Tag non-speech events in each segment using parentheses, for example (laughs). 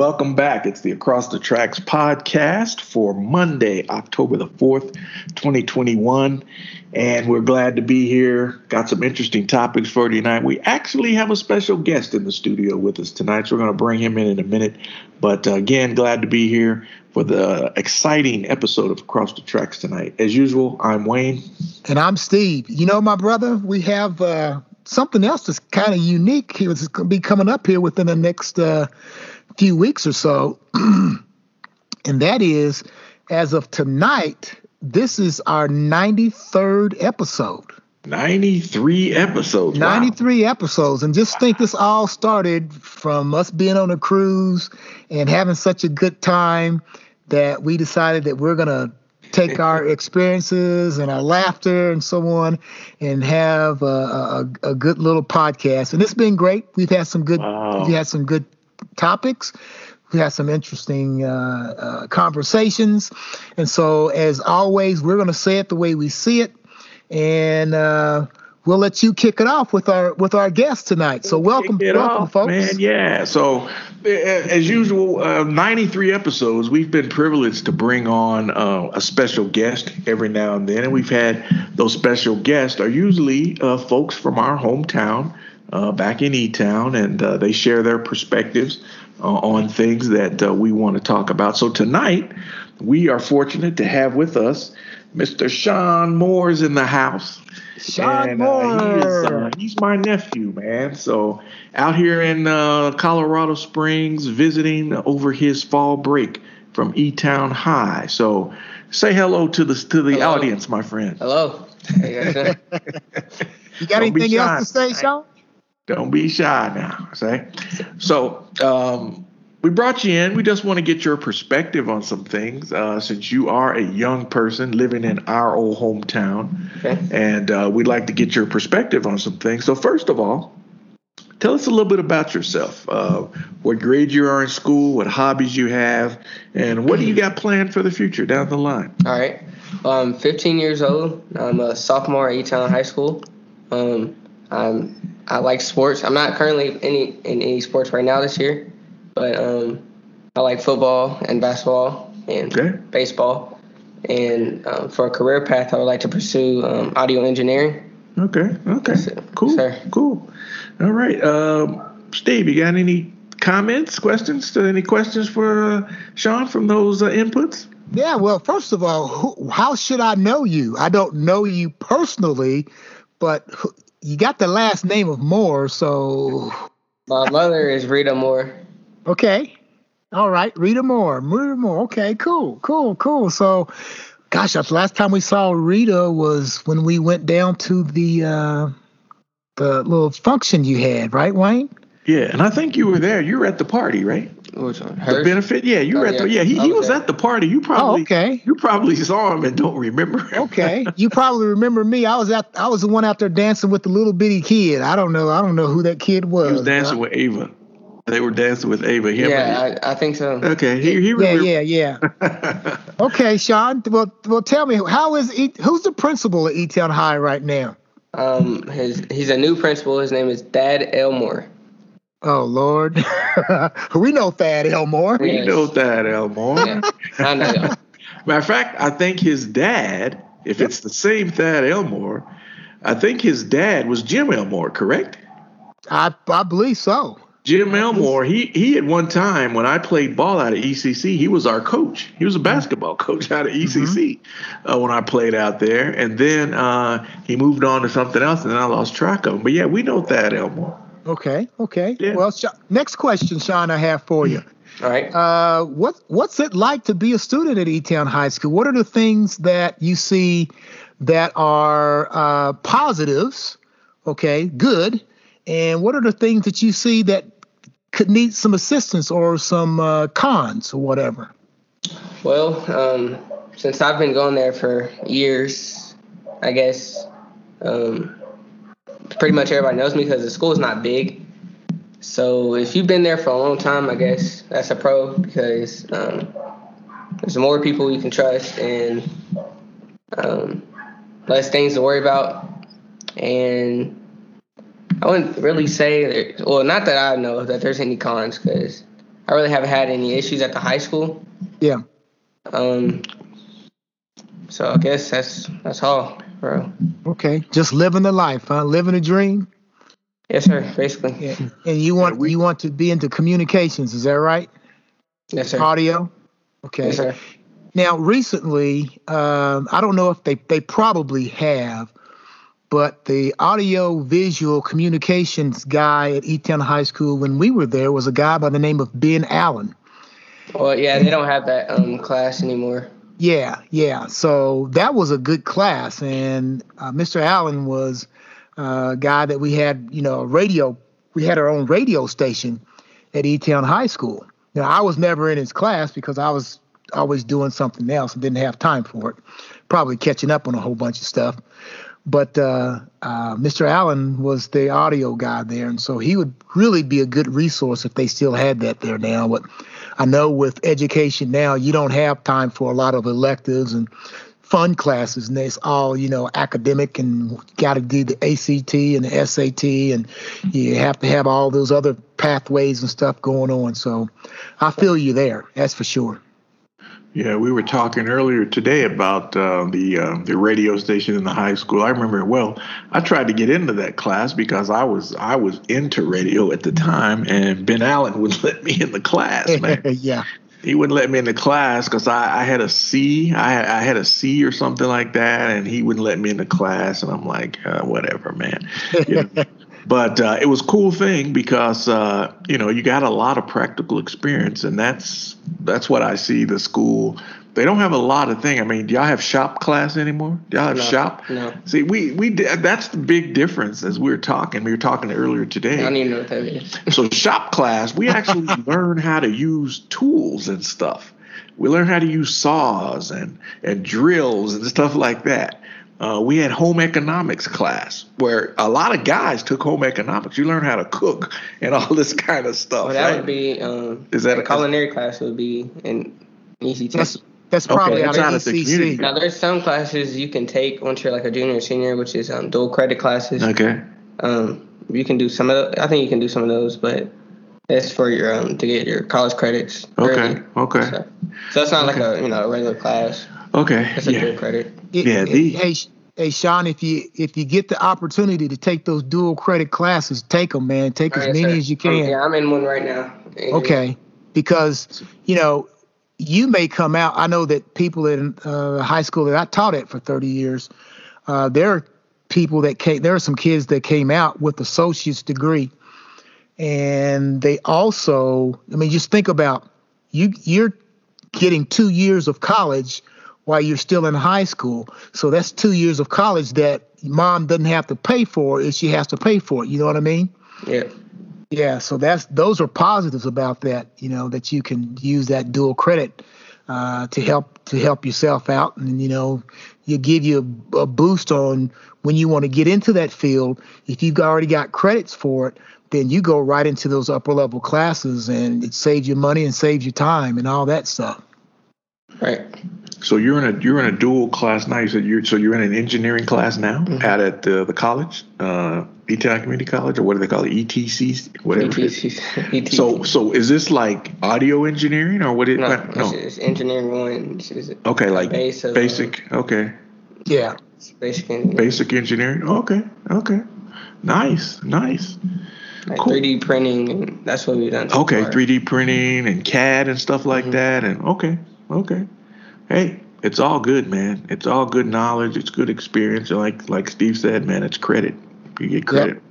Welcome back. It's the Across the Tracks podcast for Monday, October the 4th, 2021. And we're glad to be here. Got some interesting topics for tonight. We actually have a special guest in the studio with us tonight, so we're going to bring him in in a minute. But uh, again, glad to be here for the exciting episode of Across the Tracks tonight. As usual, I'm Wayne. And I'm Steve. You know, my brother, we have. Uh something else that's kind of unique. He was going to be coming up here within the next uh, few weeks or so, (clears throat) and that is, as of tonight, this is our 93rd episode. 93 episodes. 93 wow. episodes. And just think this all started from us being on a cruise and having such a good time that we decided that we're going to take (laughs) our experiences and our laughter and so on and have a, a, a, good little podcast. And it's been great. We've had some good, wow. we've had some good topics. We had some interesting uh, uh, conversations. And so, as always, we're going to say it the way we see it. And uh, we'll let you kick it off with our with our guest tonight. So welcome, welcome, off, folks. Man, yeah. So as usual, uh, 93 episodes. We've been privileged to bring on uh, a special guest every now and then, and we've had those special guests are usually uh, folks from our hometown. Uh, back in E Town, and uh, they share their perspectives uh, on things that we want to talk about. So tonight, we are fortunate to have with us Mr. Sean Moore's in the house. Sean and, uh, Moore. He is, uh, he's my nephew, man. So out here in uh, Colorado Springs, visiting over his fall break from E Town High. So say hello to the to the hello. audience, my friend. Hello. (laughs) you got anything else to say, Sean? Don't be shy now. Say so. Um, we brought you in. We just want to get your perspective on some things, uh, since you are a young person living in our old hometown, okay. and uh, we'd like to get your perspective on some things. So, first of all, tell us a little bit about yourself. Uh, what grade you are in school, what hobbies you have, and what do you got planned for the future down the line? All right. I'm 15 years old. I'm a sophomore at E-Town High School. Um, I'm I like sports. I'm not currently in any in any sports right now this year. But um, I like football and basketball and okay. baseball. And um, for a career path, I would like to pursue um, audio engineering. Okay. Okay. Cool. Sir. Cool. All right. Um, Steve, you got any comments, questions? Any questions for uh, Sean from those uh, inputs? Yeah. Well, first of all, who, how should I know you? I don't know you personally, but you got the last name of Moore, so. My mother is Rita Moore. Okay. All right. Rita Moore. Rita Moore. Okay. Cool. Cool. Cool. So, gosh, the last time we saw Rita was when we went down to the uh, the little function you had, right, Wayne? Yeah, and I think you were there. You were at the party, right? Which one? The benefit? Yeah, you were oh, at the yeah. He, he was at the party. You probably oh, okay. You probably saw him and don't remember. Him. Okay, (laughs) you probably remember me. I was at I was the one out there dancing with the little bitty kid. I don't know. I don't know who that kid was. He was dancing with Ava. They were dancing with Ava. yeah, I, I, think so. Okay, he, he yeah, yeah, yeah. (laughs) okay, Sean. Well, well, tell me, how is e, who's the principal at Etown High right now? Um, his he's a new principal. His name is Thad Elmore. Oh Lord, (laughs) we know Thad Elmore. We yes. know Thad Elmore. Yeah, I know. (laughs) Matter of fact, I think his dad, if yep. it's the same Thad Elmore, I think his dad was Jim Elmore, correct? I I believe so. Jim Elmore, he he at one time when I played ball out of ECC, he was our coach. He was a basketball (laughs) coach out of ECC mm-hmm. uh, when I played out there, and then uh, he moved on to something else, and then I lost track of him. But yeah, we know Thad Elmore. Okay, okay. Yeah. Well, next question, Sean, I have for you. All right. Uh, what what's it like to be a student at E Town High School? What are the things that you see that are uh, positives? Okay, good and what are the things that you see that could need some assistance or some uh, cons or whatever? Well, um, since I've been going there for years, I guess um, pretty much everybody knows me because the school is not big. So if you've been there for a long time, I guess that's a pro because um, there's more people you can trust and um, less things to worry about. And I wouldn't really say, there, well, not that I know that there's any cons because I really haven't had any issues at the high school. Yeah. Um. So I guess that's that's all, bro. Okay. Just living the life, huh? Living a dream. Yes, sir. Basically. Yeah. And you want you want to be into communications, is that right? Yes, sir. Audio. Okay. Yes, sir. Now, recently, um, I don't know if they, they probably have, but the audio visual communications guy at E-Town High School, when we were there, was a guy by the name of Ben Allen. Well, yeah, they don't have that um class anymore. Yeah, yeah. So that was a good class, and uh, Mr. Allen was uh, a guy that we had, you know, radio. We had our own radio station at E-Town High School. Now, I was never in his class because I was always doing something else and didn't have time for it. Probably catching up on a whole bunch of stuff. But uh, uh, Mr. Allen was the audio guy there, and so he would really be a good resource if they still had that there now. But I know with education now, you don't have time for a lot of electives and fun classes, and it's all you know academic, and got to do the ACT and the SAT, and you have to have all those other pathways and stuff going on. So I feel you there, that's for sure. Yeah, we were talking earlier today about uh, the uh, the radio station in the high school. I remember well. I tried to get into that class because I was I was into radio at the time, and Ben Allen wouldn't (laughs) let me in the class, man. (laughs) yeah. he wouldn't let me in the class because I, I had a C. I had, had a C or something like that, and he wouldn't let me in the class. And I'm like, uh, whatever, man. You know? (laughs) but uh, it was a cool thing because uh, you know you got a lot of practical experience, and that's that's what I see the school. They don't have a lot of thing. I mean, do y'all have shop class anymore? Do y'all have No, shop? no. See, we we that's the big difference as we were talking. We were talking earlier today. I don't even know what that is. (laughs) So shop class, we actually (laughs) learn how to use tools and stuff. We learn how to use saws and and drills and stuff like that. Uh, we had home economics class where a lot of guys took home economics. You learn how to cook and all this kind of stuff. Well, that right? would be um. Is that a- culinary class would be an easy That's test. that's Okay, probably that's out out of of the community. Now there's some classes you can take once you're like a junior or senior, which is um dual credit classes. okay. Um, you can do some of. The, I think you can do some of those, but that's for your um to get your college credits. Okay. early. Okay. So, so it's not like a you know a regular class. Okay. It's a dual Yeah. credit. It- Yeah, it- the- hey, hey, Sean, if you if you get the opportunity to take those dual credit classes, take them, man. Take as Yes, many sir. as you can. yeah, I'm in one right now. Okay, because you know you may come out. I know that people in uh, high school that I taught at for 30 years, uh, there are people that came. There are some kids that came out with associate's degree, and they also. I mean, just think about you. You're getting two years of college while you're still in high school. So that's two years of college that mom doesn't have to pay for if she has to pay for it. You know what I mean? Yeah. Yeah, so that's those are positives about that. You know that you can use that dual credit uh, to help to help yourself out, and you know you give you a, a boost on when you want to get into that field. If you've already got credits for it, then you go right into those upper level classes, and it saves you money and saves you time and all that stuff. Right. So you're in a you're in a dual class now. You said you're so you're in an engineering class now Mm-hmm. out at the, the college, uh, Eton Community College, or what do they call it, ETC, whatever. it is. ETC. So so is this like audio engineering or what? It, no, no. It's, it's engineering one. It's, it's Okay, like base of, uh, basic. Okay, Yeah, it's basic engineering. basic engineering. Okay, okay, nice, nice. like cool. 3D printing, and that's what we've done. so Okay, far. 3D printing and CAD and stuff like Mm-hmm. that. And okay, okay. Hey, it's all good, man. It's all good knowledge. It's good experience. And like like Steve said, man, it's credit. You get credit.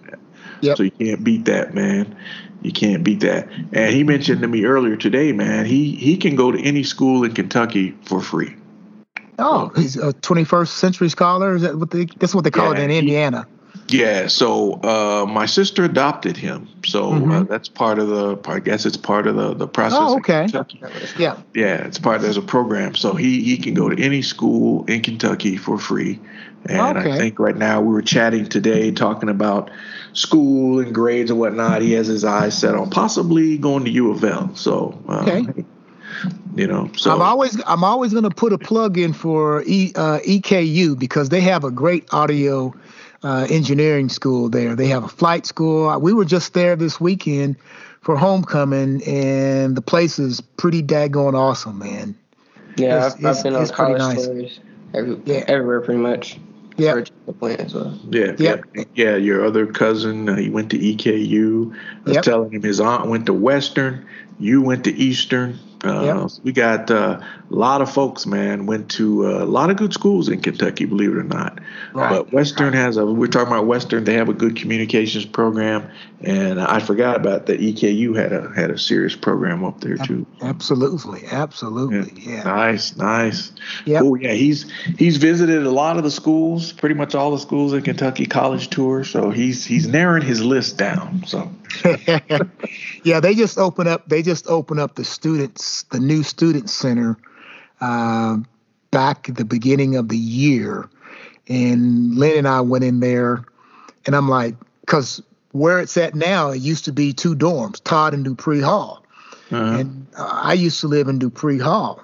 Yep. So you can't beat that, man. You can't beat that. And he mentioned to me earlier today, man. He he can go to any school in Kentucky for free. Oh, he's a 21st century scholar. Is that what they? That's what they call Yeah, it in he- Indiana. Yeah, so uh, my sister adopted him, so uh, Mhm. that's part of the. I guess it's part of the the process. Oh, okay. Yeah. Yeah, it's part. There's a program, so he he can go to any school in Kentucky for free. And Okay. I think right now we were chatting today, talking about school and grades and whatnot. He has his eyes set on possibly going to U of L. So uh, Okay. you know, so I'm always I'm always going to put a plug in for e, uh, EKU because they have a great audio uh, engineering school there. They have a flight school. We were just there this weekend for homecoming, and the place is pretty daggone awesome, man. Yeah, it's, I've, I've been on college nice. tours every, yeah. everywhere pretty much. Yeah. Plant as well. Yeah, yeah, yeah. Your other cousin, uh, he went to EKU. I was yep. telling him his aunt went to Western. You went to Eastern. Uh, yep. We got uh, a lot of folks, man, went to uh, a lot of good schools in Kentucky, believe it or not. Right. But Western has a, we're talking about Western, they have a good communications program. And I forgot about that EKU had a had a serious program up there too. Absolutely, absolutely, yeah. yeah. Nice, nice. Yeah. Oh yeah, he's he's visited a lot of the schools, pretty much all the schools in Kentucky college tour. So he's he's narrowing his list down. So (laughs) yeah, they just open up. They just open up the students, the new student center, uh, back at the beginning of the year, and Lynn and I went in there, and I'm like, because where it's at now, it used to be two dorms, Todd and Dupree Hall, uh-huh. and uh, I used to live in Dupree Hall,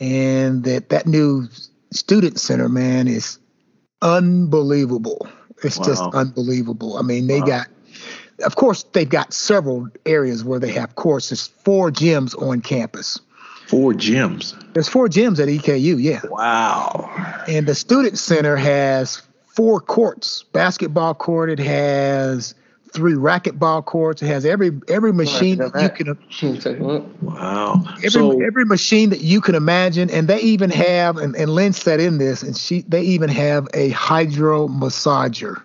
and that that new student center, man, is unbelievable. It's wow. just unbelievable. I mean, they wow. got of course, they've got several areas where they have courses, four gyms on campus. Four gyms. There's four gyms at EKU, yeah. Wow. And the student center has four courts, basketball court. It has three racquetball courts. It has every every machine that you can. Wow. Every so, every machine that you can imagine, and they even have, and, and Lynn said in this, and she they even have a hydro massager.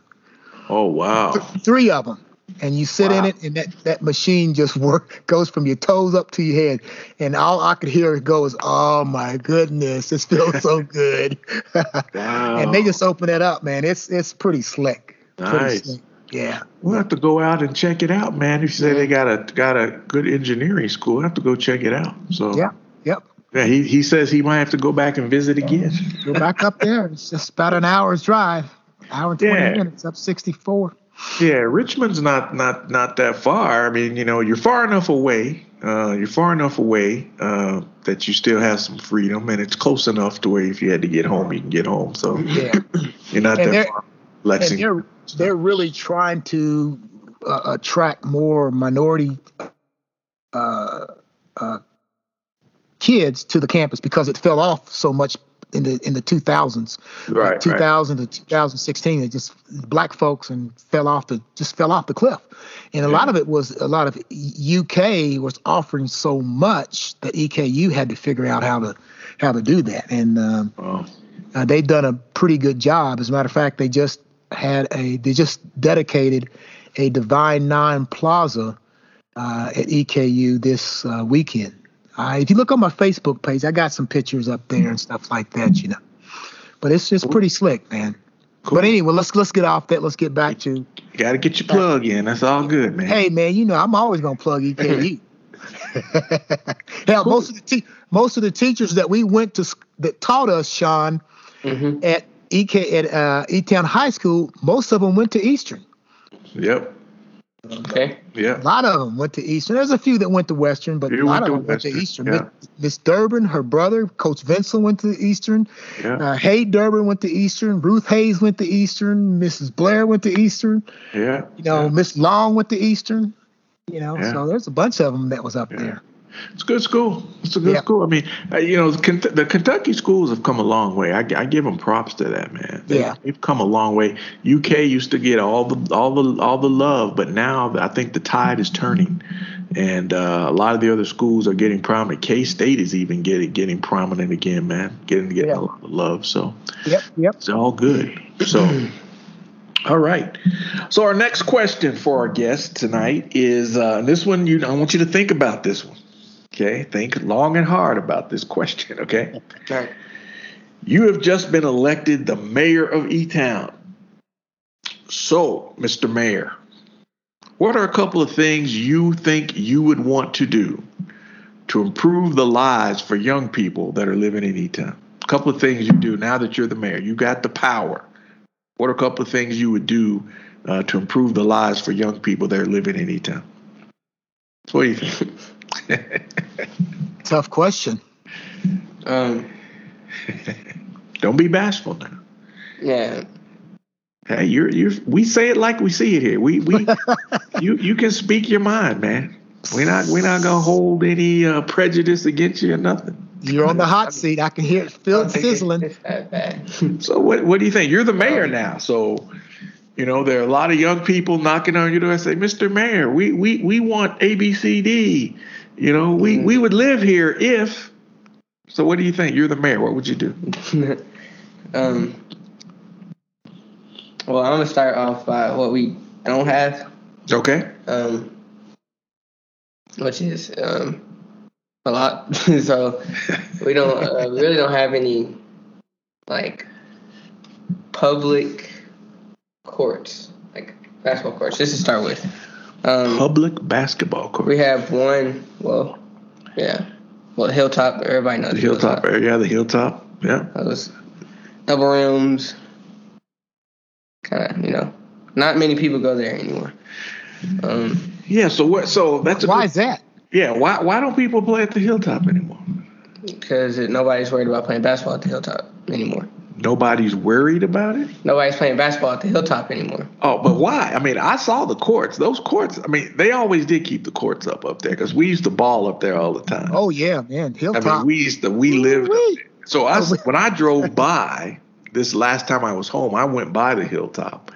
Oh wow. Th- three of them and you sit wow. in it and that, that machine just work goes from your toes up to your head and all i could hear it goes oh my goodness this feels so (laughs) good wow. (laughs) and they just open it up man it's it's pretty slick nice pretty slick. yeah we'll have to go out and check it out man if you say they got a got a good engineering school we'll have to go check it out so yeah yep yeah, he, he says he might have to go back and visit again. go back up there. It's just about an hour's drive, hour and 20 yeah. minutes up 64. Yeah, Richmond's not not not that far. I mean, you know, you're far enough away. Uh, you're far enough away uh, that you still have some freedom, and it's close enough to where if you had to get home, you can get home. So yeah, (clears throat) you're not and that far. Lexington. And they're they're really trying to uh, attract more minority uh, uh, kids to the campus because it fell off so much in the in the 2000s, right? 2000 right. to 2016, it just black folks and fell off the just fell off the cliff, and a yeah. lot of it was a lot of UK was offering so much that EKU had to figure out how to how to do that, and um, uh, they've done a pretty good job. As a matter of fact, they just had a they just dedicated a Divine Nine Plaza uh, at EKU this uh, weekend if you look on my Facebook page, I got some pictures up there and stuff like that, you know. But it's just pretty slick, man. Cool. But anyway, let's let's get off that. Let's get back to. You got to get your plug in. That's all good, man. Hey, man, you know I'm always gonna plug EKU. (laughs) Hell, cool. most of the te- most of the teachers that we went to that taught us, Sean, mm-hmm. at EK at uh, E Town High School, most of them went to Eastern. Yep. Okay. Yeah. A lot of them went to Eastern. There's a few that went to Western, but a lot of them went to Eastern. Yeah. Miss Durbin, her brother, Coach Vincent went to Eastern. Yeah. Uh, Hay Durbin went to Eastern. Ruth Hayes went to Eastern. Mrs. Blair went to Eastern. Yeah. You know, yeah. Miss Long went to Eastern. You know, so there's a bunch of them that was up there. It's a good school. It's a good yep. school. I mean, uh, you know, the Kentucky schools have come a long way. I, I give them props to that, man. They, yeah, they've come a long way. UK used to get all the all the all the love, but now I think the tide is turning, and uh, a lot of the other schools are getting prominent. K State is even getting getting prominent again, man. Getting getting yep. a lot of love. So, yep, yep, it's all good. So. (clears throat) All right. So our next question for our guest tonight is uh, this one. You, I want you to think about this one. Okay, think long and hard about this question, okay? Okay. You have just been elected the mayor of E Town. So, Mr. Mayor, what are a couple of things you think you would want to do to improve the lives for young people that are living in E Town? A couple of things you do now that you're the mayor. You got the power. What are a couple of things you would do uh, to improve the lives for young people that are living in E Town? What do you think? (laughs) (laughs) Tough question. Um, Don't be bashful now. Yeah. Hey, you're you're. We say it like we see it here. We we (laughs) you you can speak your mind, man. We're not we're not gonna hold any uh, prejudice against you or nothing. You're on the hot seat. I can hear it, feel it sizzling. It's that. (laughs) So what what do you think? You're the mayor now, so you know there are a lot of young people knocking on your door and say, "Mr. Mayor, we we we want ABCD." You know, we we would live here if. So what do you think? You're the mayor. What would you do? (laughs) um, well, I'm gonna start off by what we don't have, Okay. um, which is um, a lot. (laughs) so we don't uh, really don't have any like public courts, like basketball courts. Just to start with, um, Public basketball court. we have one. Well, yeah, well Hilltop. Everybody knows The hilltop area. The hilltop. Yeah. Those double rooms. Kind of, you know, not many people go there anymore. Um, Yeah. So what? So that's a Why good- is that? Yeah. Why why don't people play at the hilltop anymore? because nobody's worried about playing basketball at the hilltop anymore. Nobody's worried about it. Nobody's playing basketball at the hilltop anymore. Oh, but why? I mean, I saw the courts. Those courts. I mean, they always did keep the courts up up there because we used to ball up there all the time. Oh yeah, man. Hilltop. I mean, we used to. We lived. up there. So I, Oh, when I drove by this last time I was home, I went by the hilltop,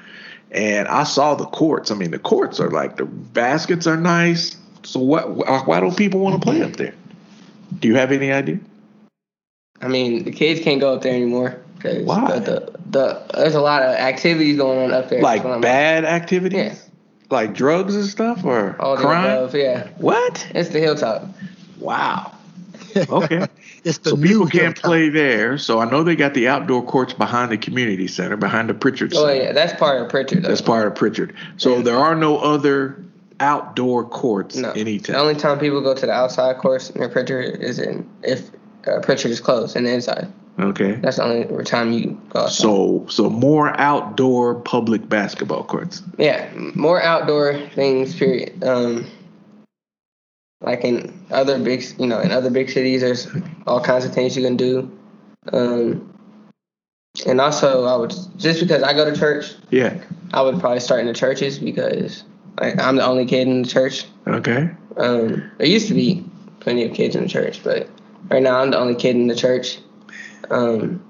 and I saw the courts. I mean, the courts are like the baskets are nice. So what? Why don't people want to play up there? Do you have any idea? I mean, the kids can't go up there anymore because Why? the, the there's a lot of activities going on up there. Like That's what I'm- bad activities? Yeah. Like drugs and stuff or all the crime? above. Yeah, What? it's the hilltop. Wow. (laughs) Okay. it's the so new people can't Hilltop. play there. So I know they got the outdoor courts behind the community center, behind the Pritchard Oh Center. yeah, that's part of Pritchard. Though. That's part of Pritchard. So Yeah. there are no other outdoor courts No. anytime. The only time people go to the outside course near Pritchard is in if uh, Pritchard is closed and the inside. Okay. That's the only time you go outside. So so more outdoor public basketball courts. yeah, more outdoor things. Period. Um, like in other big, you know, in other big cities, there's all kinds of things you can do. Um, and also, I would just because I go to church, Yeah. I would probably start in the churches because like, I'm the only kid in the church. Okay. Um, there used to be plenty of kids in the church, but right now I'm the only kid in the church. Um,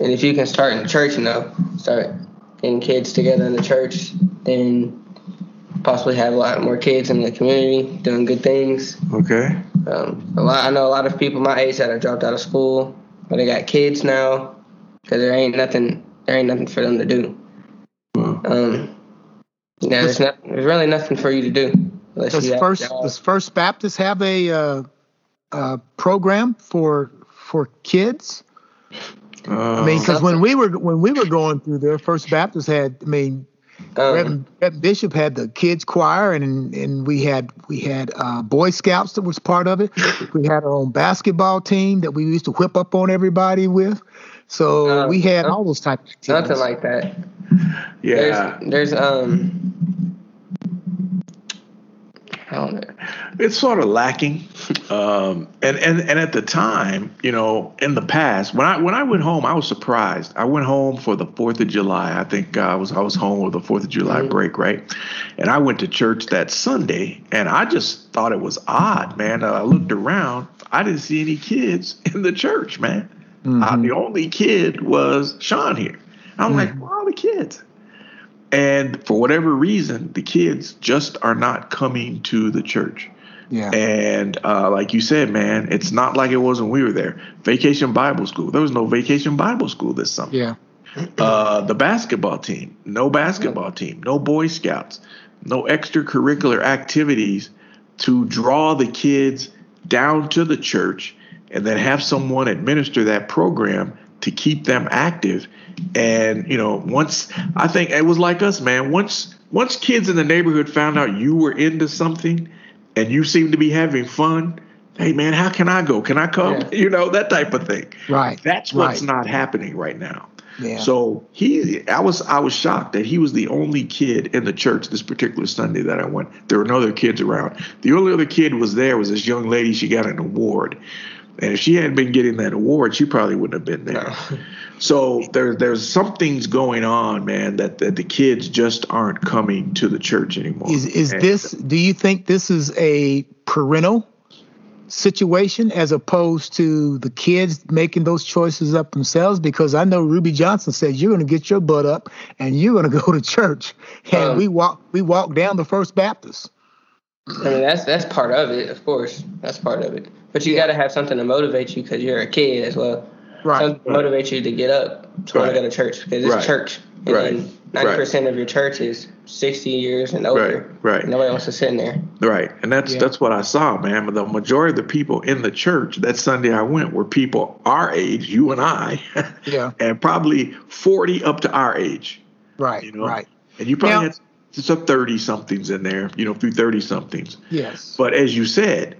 and if you can start in the church, you know, start getting kids together in the church, then possibly have a lot more kids in the community doing good things. Okay. Um, a lot, I know a lot of people my age that have dropped out of school, but they got kids now because there ain't nothing, there ain't nothing for them to do. Well, Um, yeah, there's not, there's really nothing for you to do unless Does you first job. does First Baptist have a uh, uh, program for for kids? I mean, because when we were when we were going through there, First Baptist had. I mean, Um, Reverend, Reverend Bishop had the kids choir, and and we had we had uh, Boy Scouts that was part of it. We had our own basketball team that we used to whip up on everybody with. So Uh, we had no- all those types of activities. Nothing like that. yeah. There's, there's um, I don't know. It's sort of lacking. Um, and, and and at the time, you know, in the past, when I when I went home, I was surprised. I went home for the Fourth of July. I think uh, I was I was home with the Fourth of July Mhm. break, right? And I went to church that Sunday, and I just thought it was odd, man. Uh, I looked around, I didn't see any kids (laughs) in the church, man. Uh, Mhm. the only kid was Sean here. I'm like, Mhm. where are the kids? And for whatever reason, the kids just are not coming to the church. yeah. And uh, like you said, man, it's not like it was when we were there. Vacation Bible School. There was no Vacation Bible School this summer. Yeah. Uh, the basketball team, no basketball team, no Boy Scouts, no extracurricular activities to draw the kids down to the church and then have someone administer that program to keep them active. And, you know, once I think it was like us, man, once once kids in the neighborhood found out you were into something and you seemed to be having fun, hey man, how can I go? Can I come? Yeah. (laughs) You know, that type of thing. Right. That's what's Right. not happening right now. Yeah. So he, I was, I was shocked that he was the only kid in the church this particular Sunday that I went. There were no other kids around. The only other kid was there was this young lady. She got an award, And if she hadn't been getting that award, she probably wouldn't have been there. No. (laughs) So there, there's some things going on, man, that, that the kids just aren't coming to the church anymore. Is is And- this? Do you think this is a parental situation as opposed to the kids making those choices up themselves? Because I know Ruby Johnson said you're going to get your butt up and you're going to go to church, and Um, we walk we walk down the First Baptist. I mean, that's that's part of it, of course. That's part of it. But you got to have something to motivate you because you're a kid as well. Right. Something to motivate you to get up to want to go to church because it's Right. church. And Right. then ninety percent of your church is sixty years and over. Right, right. Nobody wants to sit in there. Right, and that's Yeah. that's what I saw, man. But the majority of the people in the church that Sunday I went were people our age, you and I, (laughs) Yeah. and probably forty up to our age. Right. You know, Right. And you probably Now- had some thirty somethings in there, you know, through thirty somethings. Yes. But as you said,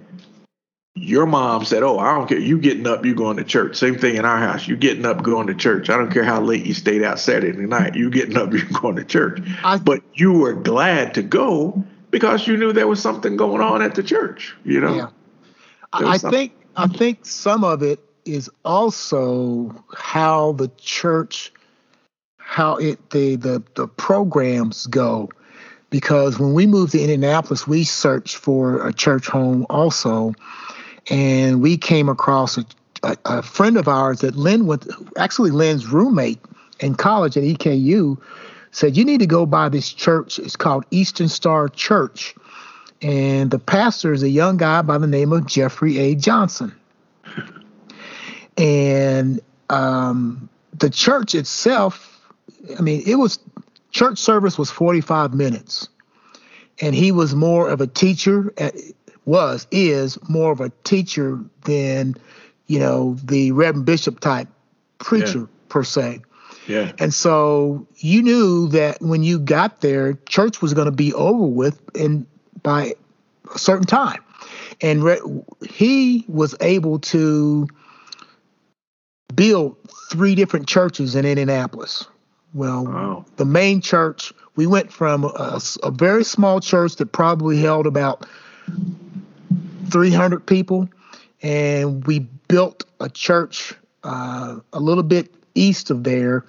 your mom said, "Oh, I don't care. You getting up, you going to church." Same thing in our house. You getting up, going to church. I don't care how late you stayed out Saturday night. You getting up, (laughs) you going to church. I- but you were glad to go because you knew there was something going on at the church. You know. Yeah. I, I think I think some of it is also how the church, how it the the the programs go, because when we moved to Indianapolis, we searched for a church home also, and we came across a, a, a friend of ours that Lynn went, actually Lynn's roommate in college at EKU, said you need to go by this church. It's called Eastern Star Church and the pastor is a young guy by the name of Jeffrey A. Johnson. And um, the church itself, I mean, it was church service was 45 minutes, and he was more of a teacher. uh, Was is more of a teacher than you know the Reverend Bishop type preacher Yeah. per se. Yeah. And so you knew that when you got there, church was going to be over with in by a certain time. And re- he was able to build three different churches in Indianapolis. Well, Wow. the main church, we went from a, a very small church that probably held about 300 people, and we built a church uh, a little bit east of there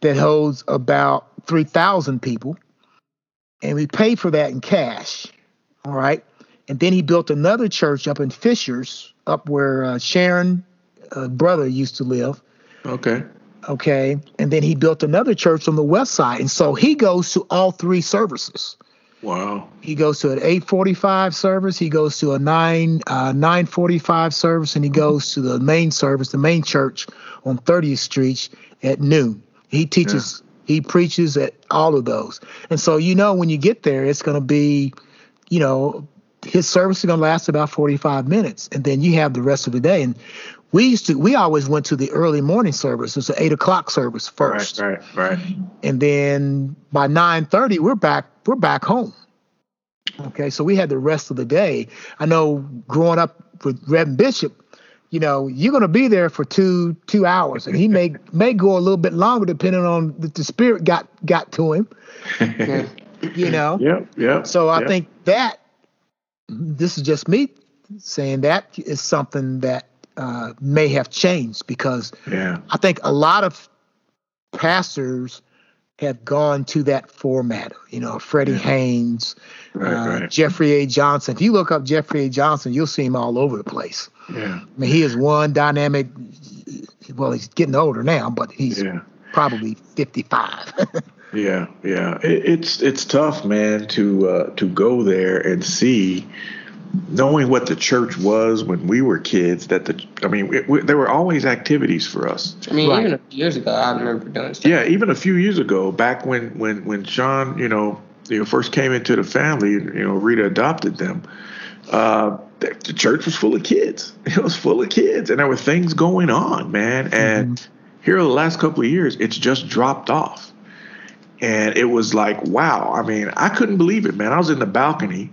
that holds about 3,000 people. And we paid for that in cash. All right. And then he built another church up in Fishers, up where uh, Sharon, uh, brother, used to live. Okay. Okay. And then he built another church on the west side. And so he goes to all three services. Wow. He goes to an 845 service, he goes to a 9 uh, 945 service, and he goes to the main service, the main church on 30th Street at noon. He teaches, he preaches at all of those. And so you know when you get there, it's going to be, you know, his service is going to last about 45 minutes, and then you have the rest of the day. And we used to, we always went to the early morning service. It's an eight o'clock service first Right. Right. Right. and then by 9:30 we're back we're back home okay so we had the rest of the day i know growing up with Reverend Bishop you know you're going to be there for two two hours and he may (laughs) may go a little bit longer depending on if the spirit got got to him (laughs) you know Yep. Yep. so i yep. think that this is just me saying that is something that uh, may have changed because Yeah. I think a lot of pastors have gone to that format. You know, Freddie Yeah. Haynes, Right. uh, right. Jeffrey A. Johnson. If you look up Jeffrey A. Johnson, you'll see him all over the place. Yeah. I mean, he is one dynamic. Well, he's getting older now, but he's Yeah. probably 55. (laughs) Yeah, yeah, it, it's it's tough, man, to uh, to go there and see, knowing what the church was when we were kids. That the, I mean, it, we, there were always activities for us. I mean, Right. even a few years ago, I remember doing stuff. Yeah, even a few years ago, back when when when Sean, you know, you know, first came into the family, you know, Rita adopted them. Uh, the, the church was full of kids. (laughs) It was full of kids, and there were things going on, man. And here, the last couple of years, it's just dropped off. And it was like, wow. I mean, I couldn't believe it, man. I was in the balcony,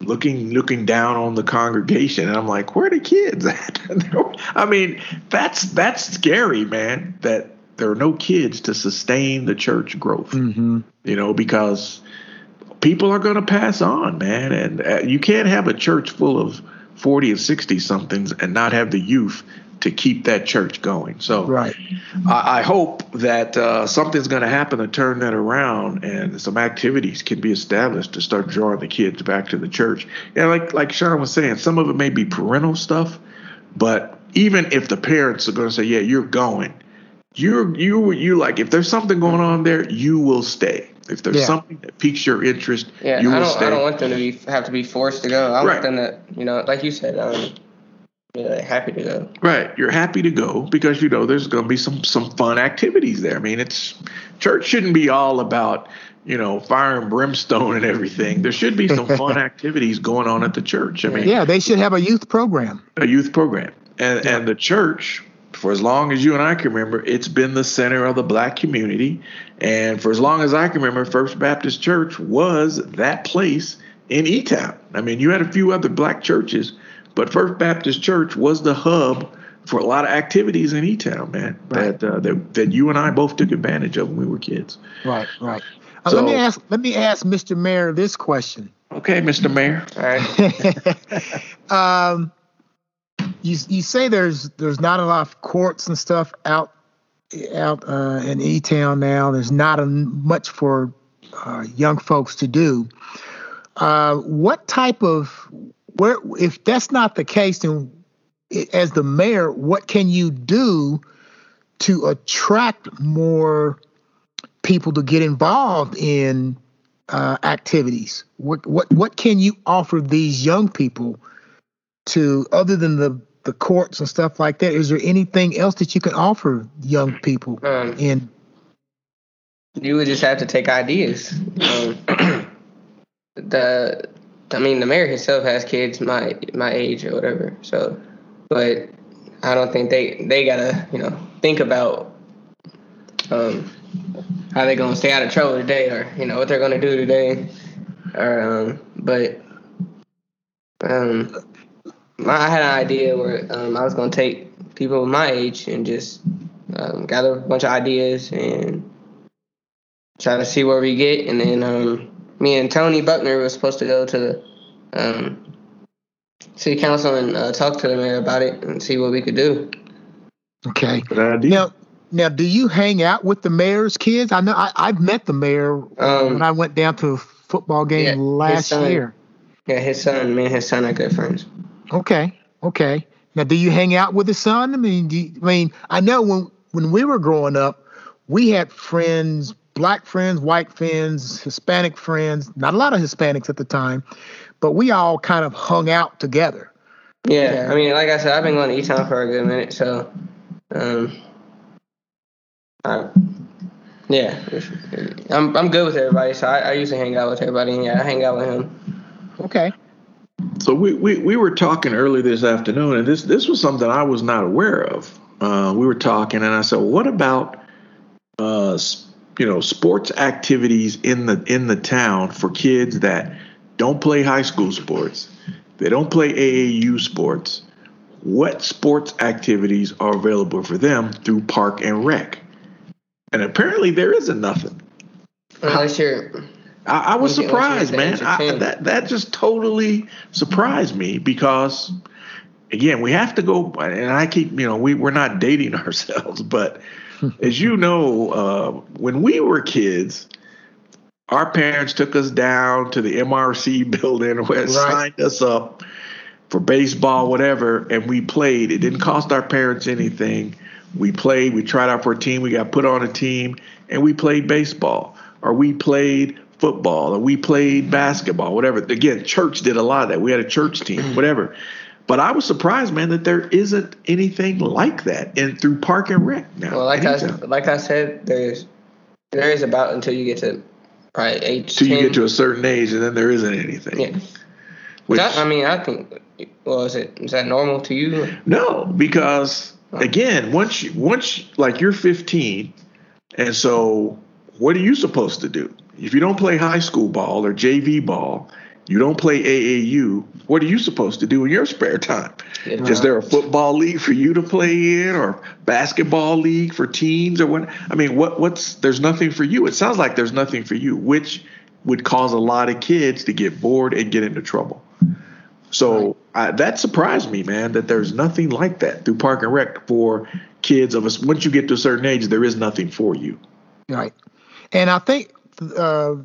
looking looking down on the congregation, and I'm like, where are the kids at? (laughs) I mean, that's that's scary, man. That there are no kids to sustain the church growth. mm-hmm. You know, because people are going to pass on, man, and uh, you can't have a church full of 40 and 60 somethings and not have the youth to keep that church going. So Right. I, I hope that uh, something's going to happen to turn that around, and some activities can be established to start drawing the kids back to the church. And like like Sean was saying, some of it may be parental stuff, but even if the parents are going to say, "Yeah, you're going," you're you you like if there's something going on there, you will stay. If there's Yeah. something that piques your interest, Yeah, you I don't. stay. I don't want them to be have to be forced to go. I Right. want them to, you know, like you said, um, yeah, happy to go. Right. You're happy to go because you know there's going to be some some fun activities there. I mean, it's church shouldn't be all about you know fire and brimstone and everything. There should be some (laughs) fun activities going on at the church. I mean, Yeah, they should have a youth program. a youth program, and and the church for as long as you and I can remember, it's been the center of the black community, and for as long as I can remember, First Baptist Church was that place in E Town. I mean, you had a few other black churches, but First Baptist Church was the hub for a lot of activities in E Town, man. Right. That, uh, that that you and I both took advantage of when we were kids. Right, right. Uh, let me ask. Let me ask Mr. Mayor this question. Okay, Mr. Mayor. All right. (laughs) um, you you say there's there's not a lot of courts and stuff out out uh, in E Town now. There's not a, much for uh, young folks to do. Uh, what type of where if that's not the case, then as the mayor, what can you do to attract more people to get involved in uh, activities? What what what can you offer these young people to other than the the courts and stuff like that? Is there anything else that you can offer young people Um, in? you would just have to take ideas. Um, (clears throat) the, I mean, the mayor himself has kids my my age or whatever. So, but I don't think they they gotta you know think about um, how they gonna stay out of trouble today or you know what they're gonna do today. Or um, but um, I had an idea where um, I was gonna take people my age and just um, gather a bunch of ideas and try to see where we get. And then um, me and Tony Buckner was supposed to go to the um, city council and uh, talk to the mayor about it and see what we could do. Okay. Good idea. Now, now, do you hang out with the mayor's kids? I know I, I've met the mayor Um, when I went down to a football game yeah, last son. year. Yeah, his son, me and his son are good friends. Okay, okay. Now, do you hang out with his son? I mean, do you, I mean, I know when when we were growing up, we had friends, black friends, white friends, Hispanic friends. Not a lot of Hispanics at the time, but we all kind of hung out together. Yeah, I mean, like I said, I've been going to E-Town for a good minute, so, um, I, yeah, I'm I'm good with everybody. So I, I usually hang out with everybody. And yeah, I hang out with him. Okay. So we, we, we were talking earlier this afternoon, and this this was something I was not aware of. Uh, we were talking, and I said, well, "What about uh, s- you know sports activities in the in the town for kids that don't play high school sports, they don't play AAU sports? What sports activities are available for them through Park and Rec?" And apparently, there isn't nothing. You're, I, I was Once you- once surprised, man. I, age of 10. that that just totally surprised me because, again, we have to go. And I keep, you know, we we're not dating (laughs) ourselves, but as you know, uh, when we were kids, our parents took us down to the MRC (laughs) building where signed us up for baseball, whatever, and we played. It didn't cost our parents anything. We played, we tried out for a team, we got put on a team, and we played baseball, or we played football, or we played basketball, whatever. Again, church did a lot of that. We had a church team, whatever. But I was surprised, man, that there isn't anything like that in through Park and Rec now. well, like I like I said, there's there is about until you get to probably age. till you get to a certain age, and then there isn't anything. yeah. Which, That- I mean, I think. Well, is it is that normal to you? No, because again, once you once like you're 15, and so what are you supposed to do? If you don't play high school ball or JV ball, you don't play AAU. What are you supposed to do in your spare time? Yeah. Is there a football league for you to play in, or basketball league for teens, or what? I mean, what what's there's nothing for you. It sounds like there's nothing for you, which would cause a lot of kids to get bored and get into trouble. So I, that surprised me, man, that there's nothing like that through Park and Rec for kids of us. Once you get to a certain age, there is nothing for you. Right. And I think uh,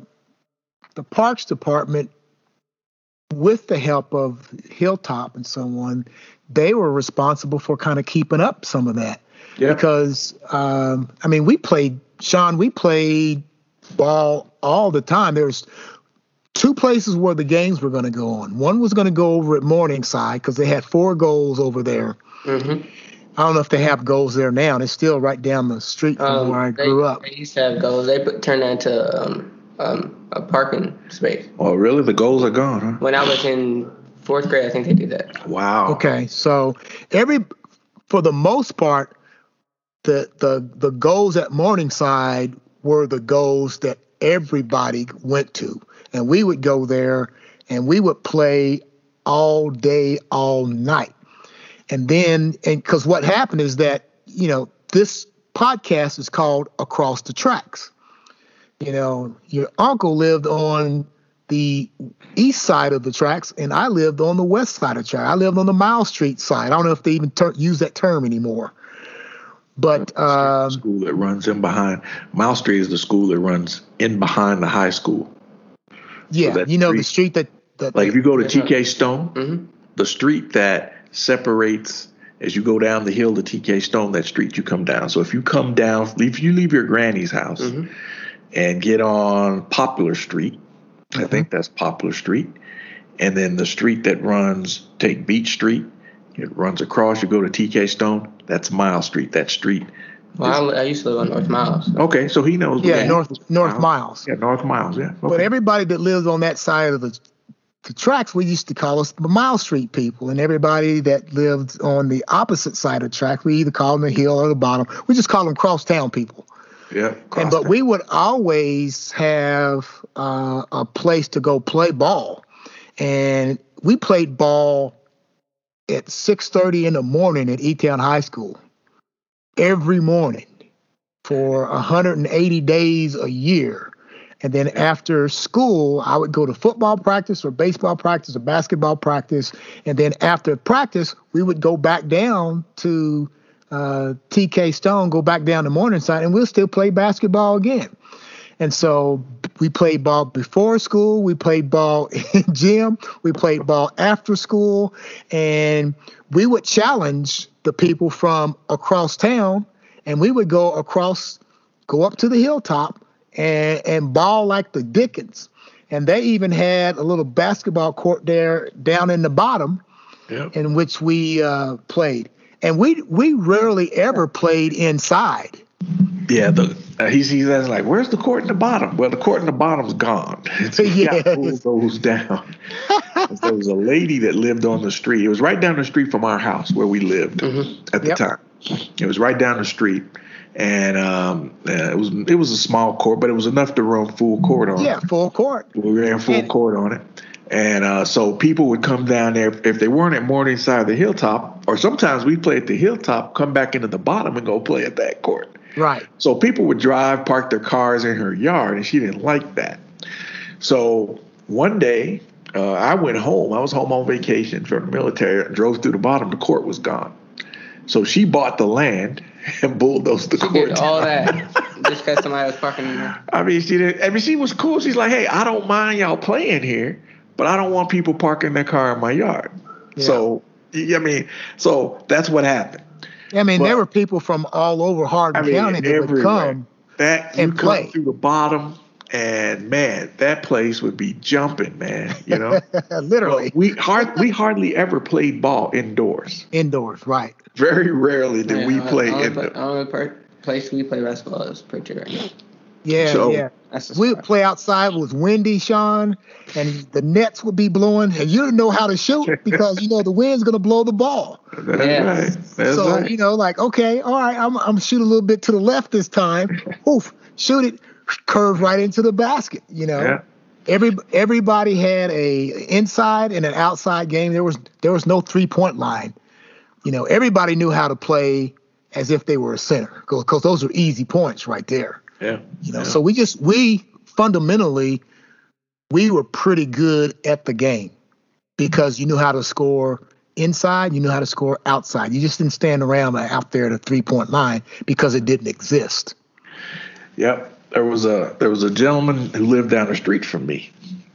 the Parks Department, with the help of Hilltop and someone, they were responsible for kind of keeping up some of that. Yeah. Because, um, I mean, we played, Sean, we played ball all the time. There's two places where the games were going to go on. One was going to go over at Morningside because they had four goals over there. Mm-hmm. I don't know if they have goals there now. It's still right down the street from Um, where I they, grew up. They used to have goals. They put, turned that into um, um, a parking space. Oh, really? The goals are gone, huh? When I was in fourth grade, I think they did that. Wow. Okay, so every for the most part, the the the goals at Morningside were the goals that everybody went to, and we would go there and we would play all day, all night, and then and because what happened is that you know this podcast is called Across the Tracks. You know, your uncle lived on the east side of the tracks, and I lived on the west side of the track. I lived on the Mile Street side. I don't know if they even ter- use that term anymore. But um, school that runs in behind Mile Street is the school that runs in behind the high school. yeah, that you know the street- street that, that Like if you go to TK Stone, hmm the street that separates as you go down the hill to TK Stone, that street you come down. So if you come down, if you leave your granny's house Mhm. And get on Popular Street, I mm-hmm. think that's Popular Street, and then the street that runs, take Beach Street, it runs across. You go to TK Stone, that's Mile Street. That street. Well, I, I used to live on North mm-hmm. Miles. Okay, so he knows. yeah north North Miles. Yeah, North Miles. Yeah. But everybody that lives on that side of the the tracks, we used to call us the Mile Street people, and everybody that lived on the opposite side of the track, we either call them the hill or the bottom. We just call them crosstown people. Yeah. And but we would always have uh, a place to go play ball, and we played ball at six thirty in the morning at E Town High School every morning for 180 days a year. And then after school, I would go to football practice or baseball practice or basketball practice. And then after practice, we would go back down to uh, TK Stone, go back down to Morningside, and we'll still play basketball again. And so we played ball before school, we played ball (laughs) in gym, we played ball after school, and we would challenge the people from across town, and we would go across, go up to the hilltop and, and ball like the Dickens. And they even had a little basketball court there down in the bottom Yeah. in which we uh, played. And we we rarely ever played inside. Yeah, the uh, he's he's asking like, where's the court in the bottom? Well, the court in the bottom's gone. (laughs) You gotta pull Yes. those down. (laughs) there was a lady that lived on the street. It was right down the street from our house where we lived Mhm. at the Yep. time. It was right down the street, and um, uh, it was it was a small court, but it was enough to run full court on. Yeah, full court. We ran full And- court on it. And uh, so people would come down there if they weren't at Morningside of the Hilltop, or sometimes we play at the Hilltop, come back into the bottom and go play at that court. Right. So people would drive, park their cars in her yard, and she didn't like that. So one day, uh, I went home. I was home on vacation from the military. Drove through the bottom. The court was gone. So she bought the land (laughs) and bulldozed the She court. did all down. that (laughs) just because somebody was parking in there. I mean, she did. I mean, she was cool. She's like, "Hey, I don't mind y'all playing here, but I don't want people parking their car in my yard." So, I mean, so that's what happened. I mean, Well- there were people from all over Hardin I mean, County that would come. That you and come play. through the bottom, and man, that place would be jumping, man. You know, (laughs) Literally we hard we hardly ever played ball indoors. indoors, right? Very rarely did Yeah, we I- play I only in play- the. I only place we play basketball is Pritchard right now. Yeah, So- yeah. That's We spot. would play outside. It was windy, Sean, and the nets would be blowing, and you didn't know how to shoot (laughs) because you know the wind's gonna blow the ball. That's Yeah. right. That's so right. you know, like okay, all right, I'm I'm shoot a little bit to the left this time. (laughs) Oof, shoot it, curve right into the basket. You know, Yeah. every everybody had a inside and an outside game. There was there was no three point line. You know, everybody knew how to play as if they were a center because those are easy points right there. Yeah. You know, yeah. so we just we fundamentally we were pretty good at the game. because you knew how to score inside, you knew how to score outside. You just didn't stand around out there at a three point line because it didn't exist. Yep. There was a there was a gentleman who lived down the street from me,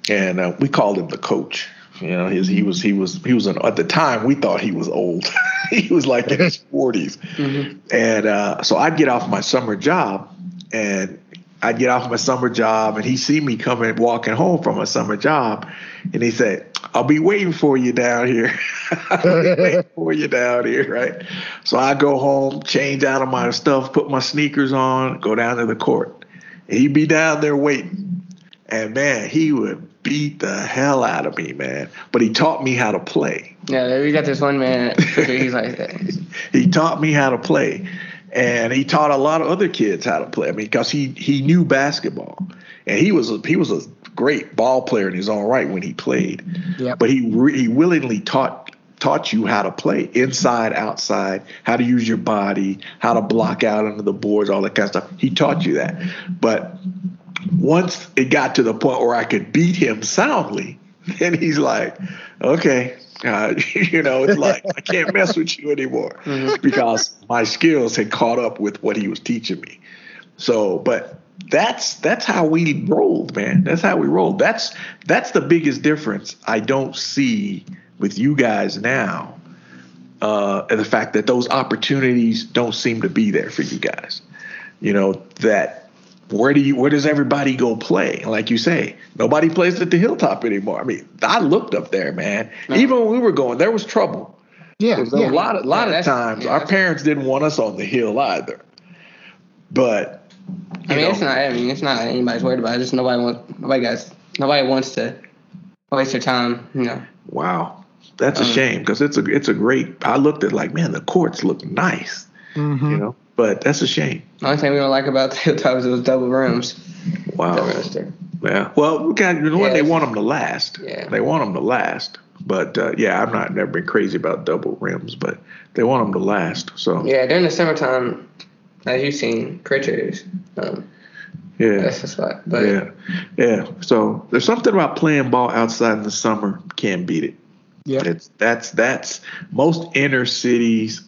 and uh, we called him the coach. You know, his, he was he was he was an, at the time we thought he was old. (laughs) he was like in his 40s, (laughs) mm-hmm. and uh, so I'd get off my summer job, and I'd get off my summer job, and he'd see me coming walking home from a summer job, and he said, "I'll be waiting for you down here. (laughs) I'll be (laughs) waiting for you down here, right?" So I go home, change out of my stuff, put my sneakers on, go down to the court, and he'd be down there waiting, and man, he would beat the hell out of me, man. But he taught me how to play. Yeah, we got this one man. (laughs) He's like he taught me how to play, and he taught a lot of other kids how to play. I mean, because he he knew basketball, and he was a, he was a great ball player in his own right when he played. Yep. But he re, he willingly taught taught you how to play inside, outside, how to use your body, how to block out under the boards, all that kind of stuff. He taught you that. But once it got to the point where I could beat him soundly, (laughs) then he's like, okay, uh, (laughs) you know, it's like I can't mess with you anymore (laughs) mm-hmm. because my skills had caught up with what he was teaching me. So, but that's that's how we rolled, man. That's how we rolled. That's that's the biggest difference I don't see with you guys now. Uh, and the fact that those opportunities don't seem to be there for you guys. You know that where do you where does everybody go play? Like you say, nobody plays at the hilltop anymore. I mean, I looked up there, man. No. Even when we were going, there was trouble. Yeah, yeah. a lot of lot yeah, of times yeah, our parents didn't want us on the hill either. But I mean, know, it's not. I mean, it's not anybody's worried about it. Just nobody wants. Nobody guys. Nobody wants to waste their time. You know. Wow, that's um, a shame because it's a it's a great. I looked at like, man, the courts look nice. Mm-hmm. You know, but that's a shame. The only thing we don't like about (laughs) the hilltops is those double rooms. Wow. Yeah. Well, we got you know what yeah, they want them to last. Yeah. They want them to last. But uh, yeah, I'm not never been crazy about double rims, but they want them to last. So yeah, during the summertime, as you've seen, Pritchard's. Um, yeah, that's the spot. But yeah, yeah. So there's something about playing ball outside in the summer. Can't beat it. Yeah, it's that's that's most inner cities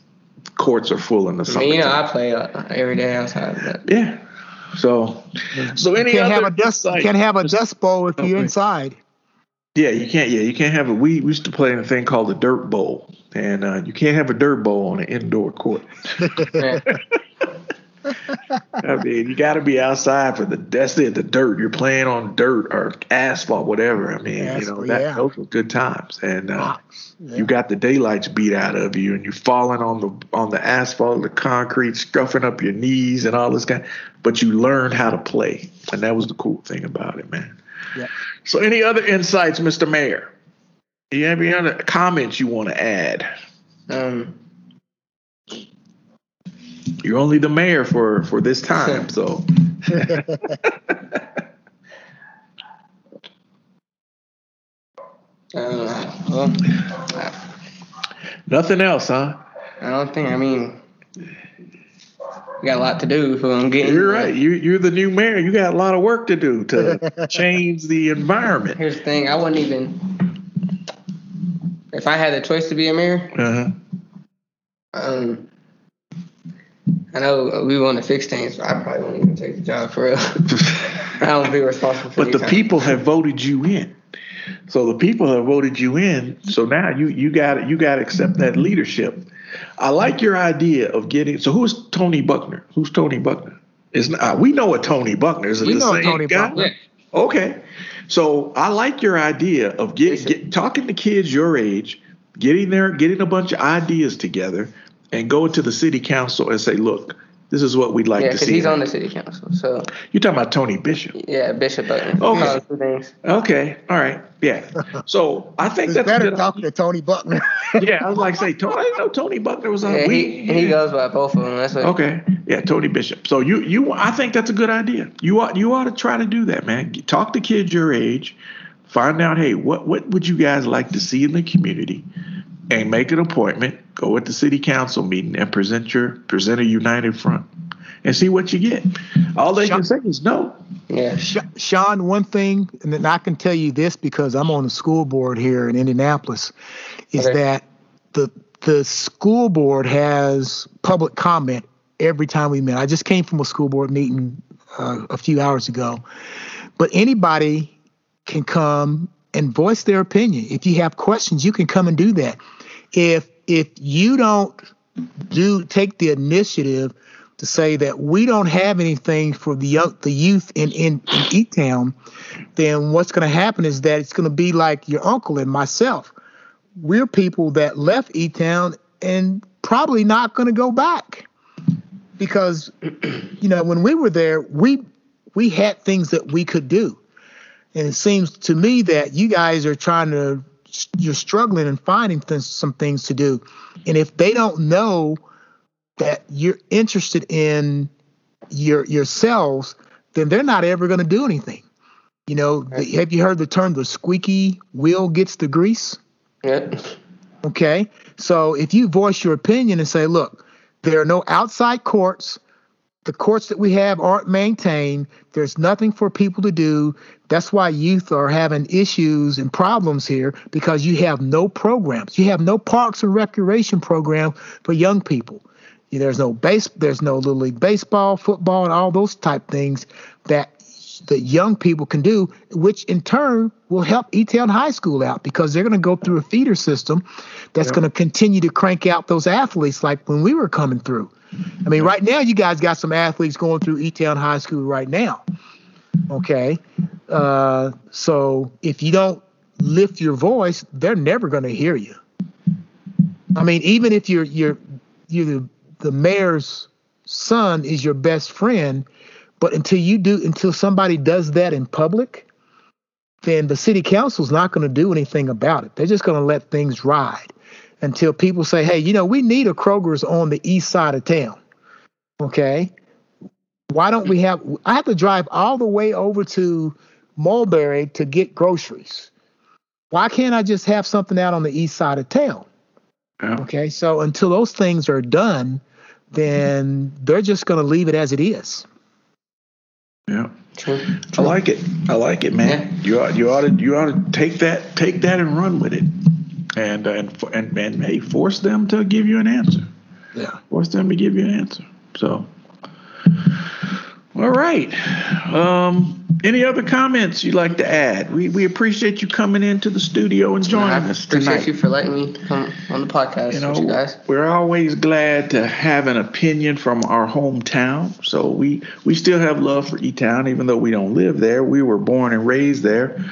courts are full in the summer. You know, I play uh, every day outside. But. Yeah. So, so any you can't have a dust. You can't have a dust bowl if you're inside. Yeah, you can't. Yeah, you can't have a. We, we used to play in a thing called the dirt bowl, and uh, you can't have a dirt bowl on an indoor court. (laughs) I mean, you got to be outside for the that's it, the dirt. You're playing on dirt or asphalt, whatever. I mean, yes, you know, that, yeah. those were good times, and uh, yeah. you got the daylights beat out of you, and you're falling on the on the asphalt, the concrete, scuffing up your knees, and all this kind. But you learned how to play, and that was the cool thing about it, man. Yeah. So, any other insights, Mr. Mayor? Do you have any other comments you want to add? Um, you're only the mayor for for this time, so. (laughs) Uh, well, Nothing else, huh? I don't think. I mean, we got a lot to do. So I'm getting. You're right. You you're the new mayor. You got a lot of work to do to (laughs) change the environment. Here's the thing. I wouldn't even. If I had the choice to be a mayor. Uh-huh. Um, I know we want to fix things, but I probably won't even take the job for real. (laughs) I don't be responsible for But the people have voted you in. So the people have voted you in. So now you you got you got to accept that leadership. I like your idea of getting. So who's Tony Buckner? Who's Tony Buckner? Is uh, we know a Tony Buckner? Is it we the know same Tony guy? Buckner. Okay. So I like your idea of getting get, talking to kids your age, getting there, getting a bunch of ideas together, and go to the city council and say, look, this is what we'd like yeah, to see. Yeah, he's on the city council. So you're talking about Tony Bishop. Yeah, Bishop. Uh, okay. Okay. All right. Yeah. (laughs) So I think that's better talking to Tony Buckner. (laughs) yeah, I was like, say Tony. I know Tony Buckner was on. Yeah, he, he goes by both of them. That's what okay. Yeah, Tony Bishop. So you you I think that's a good idea. You ought you ought to try to do that, man. Talk to kids your age. Find out, hey, what what would you guys like to see in the community? And make an appointment, go at the city council meeting and present your present a united front and see what you get. All they can say is no. Yeah. Sean, one thing, and I can tell you this because I'm on the school board here in Indianapolis, is okay. that the the school board has public comment every time we meet. I just came from a school board meeting uh, a few hours ago, but anybody can come and voice their opinion. If you have questions, you can come and do that. If if you don't do take the initiative to say that we don't have anything for the young, the youth in in, in E Town, then what's going to happen is that it's going to be like your uncle and myself. We're people that left E Town and probably not going to go back because (clears throat) you know when we were there, we we had things that we could do, and it seems to me that you guys are trying to you're struggling and finding th- some things to do. And if they don't know that you're interested in your yourselves, then they're not ever going to do anything. You know, right. the, have you heard the term the squeaky wheel gets the grease? Yeah. Okay. So if you voice your opinion and say, look, there are no outside courts, the courts that we have aren't maintained. There's nothing for people to do. That's why youth are having issues and problems here because you have no programs. You have no parks and recreation program for young people. There's no base. There's no little league baseball, football, and all those type things that that young people can do, which in turn will help E-Town High School out because they're going to go through a feeder system that's going to continue to crank out those athletes like when we were coming through. I mean, right now you guys got some athletes going through E-Town High School right now. Okay, uh, so if you don't lift your voice, they're never going to hear you. I mean, even if you're you're you're the, the mayor's son is your best friend, but until you do until somebody does that in public, then the city council's not going to do anything about it. They're just going to let things ride until people say, hey, you know, we need a Kroger's on the east side of town. Okay. Why don't we have, I have to drive all the way over to Mulberry to get groceries. Why can't I just have something out on the east side of town? Yeah. Okay. So until those things are done, then they're just going to leave it as it is. Yeah. True. I like it. I like it, man. Yeah. You ought you ought to you ought to take that take that and run with it and uh, and and and hey, force them to give you an answer. Yeah, force them to give you an answer. So, all right. Um, any other comments you'd like to add? We we appreciate you coming into the studio and joining I us tonight. Appreciate you for letting me come on the podcast you know, with you guys. We're always glad to have an opinion from our hometown. So we we still have love for E Town, even though we don't live there. We were born and raised there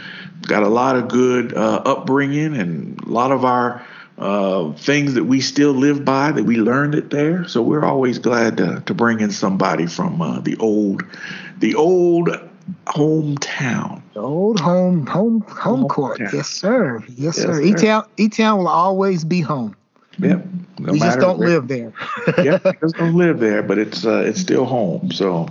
got a lot of good uh, upbringing and a lot of our uh, things that we still live by that we learned it there. So we're always glad to, to bring in somebody from uh, the old, the old hometown. The old home home home, home court. Yes, sir. Yes, yes sir. E town E town will always be home. Yep. No we just don't where. live there. yep, (laughs) just don't live there, but it's uh, it's still home. So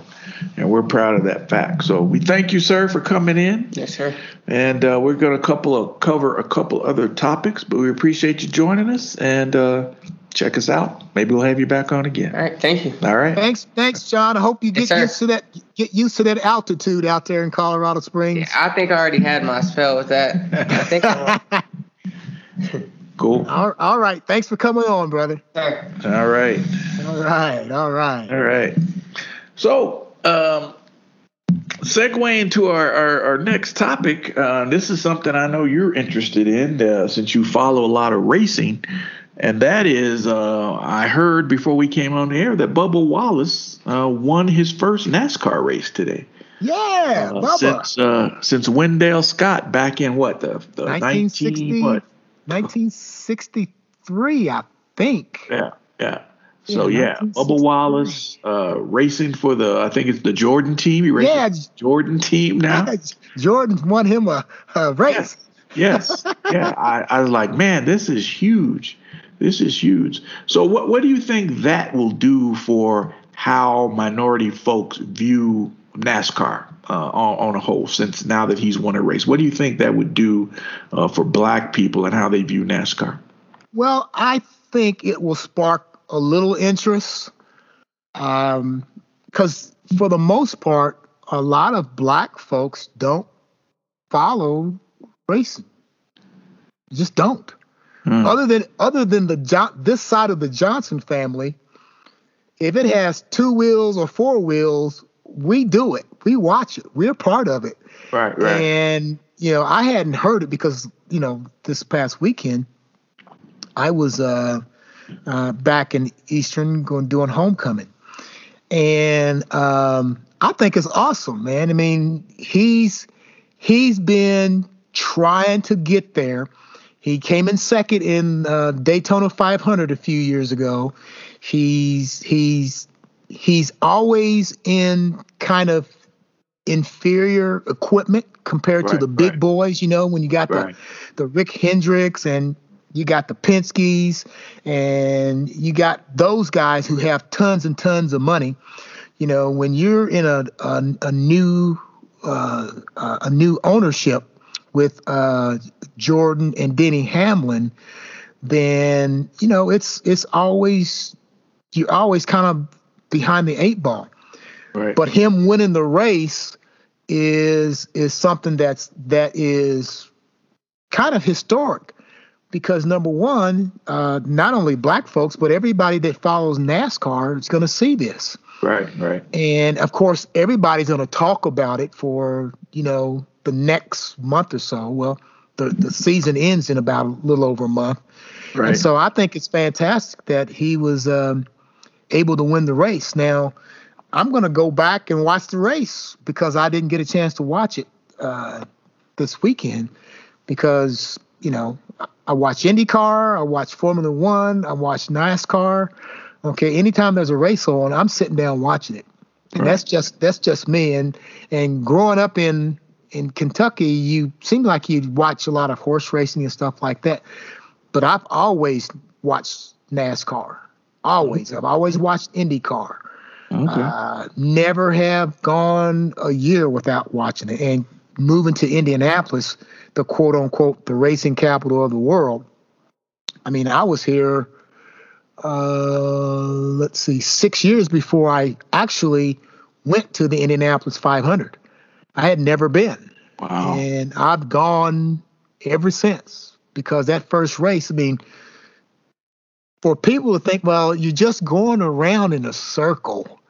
and we're proud of that fact. So we thank you, sir, for coming in. Yes, sir. And uh, we're going to couple of cover a couple other topics, but we appreciate you joining us and uh, check us out. Maybe we'll have you back on again. All right, thank you. All right. Thanks, thanks, John. I hope you get yes, used to that get used to that altitude out there in Colorado Springs. Yeah, I think I already had my spell with that. I think. (laughs) Cool. All, all right. Thanks for coming on, brother. All right. All right. All right. All right. So um, segue into our, our, our next topic. Uh, this is something I know you're interested in uh, since you follow a lot of racing. And that is, uh, I heard before we came on the air that Bubba Wallace uh, won his first NASCAR race today. Yeah, uh, Bubba. Since uh, since Wendell Scott back in what the, the 1960, 19, what? 1963, I think. Yeah, yeah. So yeah, Bubba Wallace uh, racing for the I think it's the Jordan team. He yeah, Jordan team now. Yeah, Jordan won him a, a race. Yes, yes. yeah. I, I was like, man, this is huge. This is huge. So what what do you think that will do for how minority folks view NASCAR uh, on, on, a whole? Since now that he's won a race, what do you think that would do uh, for Black people and how they view NASCAR? Well, I think it will spark a little interest. Um, because for the most part, a lot of black folks don't follow racing. Just don't. Mm. Other than other than the John, this side of the Johnson family, if it has two wheels or four wheels, we do it. We watch it. We're part of it. Right, right. And you know, I hadn't heard it because you know this past weekend I was uh, uh, back in E-Town going doing homecoming, and um, I think it's awesome, man. I mean, he's he's been trying to get there. He came in second in uh, Daytona 500 a few years ago. He's he's he's always in kind of inferior equipment compared right, to the big right. boys. You know, when you got right. the the Rick Hendricks and you got the Penske's and you got those guys who have tons and tons of money. You know, when you're in a a, a new uh, a new ownership with uh, Jordan and Denny Hamlin, then you know it's it's always you're always kind of behind the eight ball. Right. But him winning the race is is something that's that is kind of historic because number one, uh, not only black folks but everybody that follows NASCAR is going to see this. Right, right. And of course, everybody's going to talk about it for you know the next month or so. Well, the the season ends in about a little over a month. Right. And so I think it's fantastic that he was um, able to win the race. Now, I'm going to go back and watch the race because I didn't get a chance to watch it uh, this weekend because you know I watch IndyCar, I watch Formula One, I watch NASCAR. Okay, anytime there's a race on, I'm sitting down watching it, and right. that's just that's just me. And and growing up in in Kentucky, you seem like you'd watch a lot of horse racing and stuff like that. But I've always watched NASCAR. Always, I've always watched IndyCar. Okay. Uh, never have gone a year without watching it. And moving to Indianapolis, the quote unquote the racing capital of the world. I mean, I was here uh, let's see, six years before I actually went to the Indianapolis 500. I had never been. Wow. And I've gone ever since because that first race, I mean, for people to think, well, you're just going around in a circle.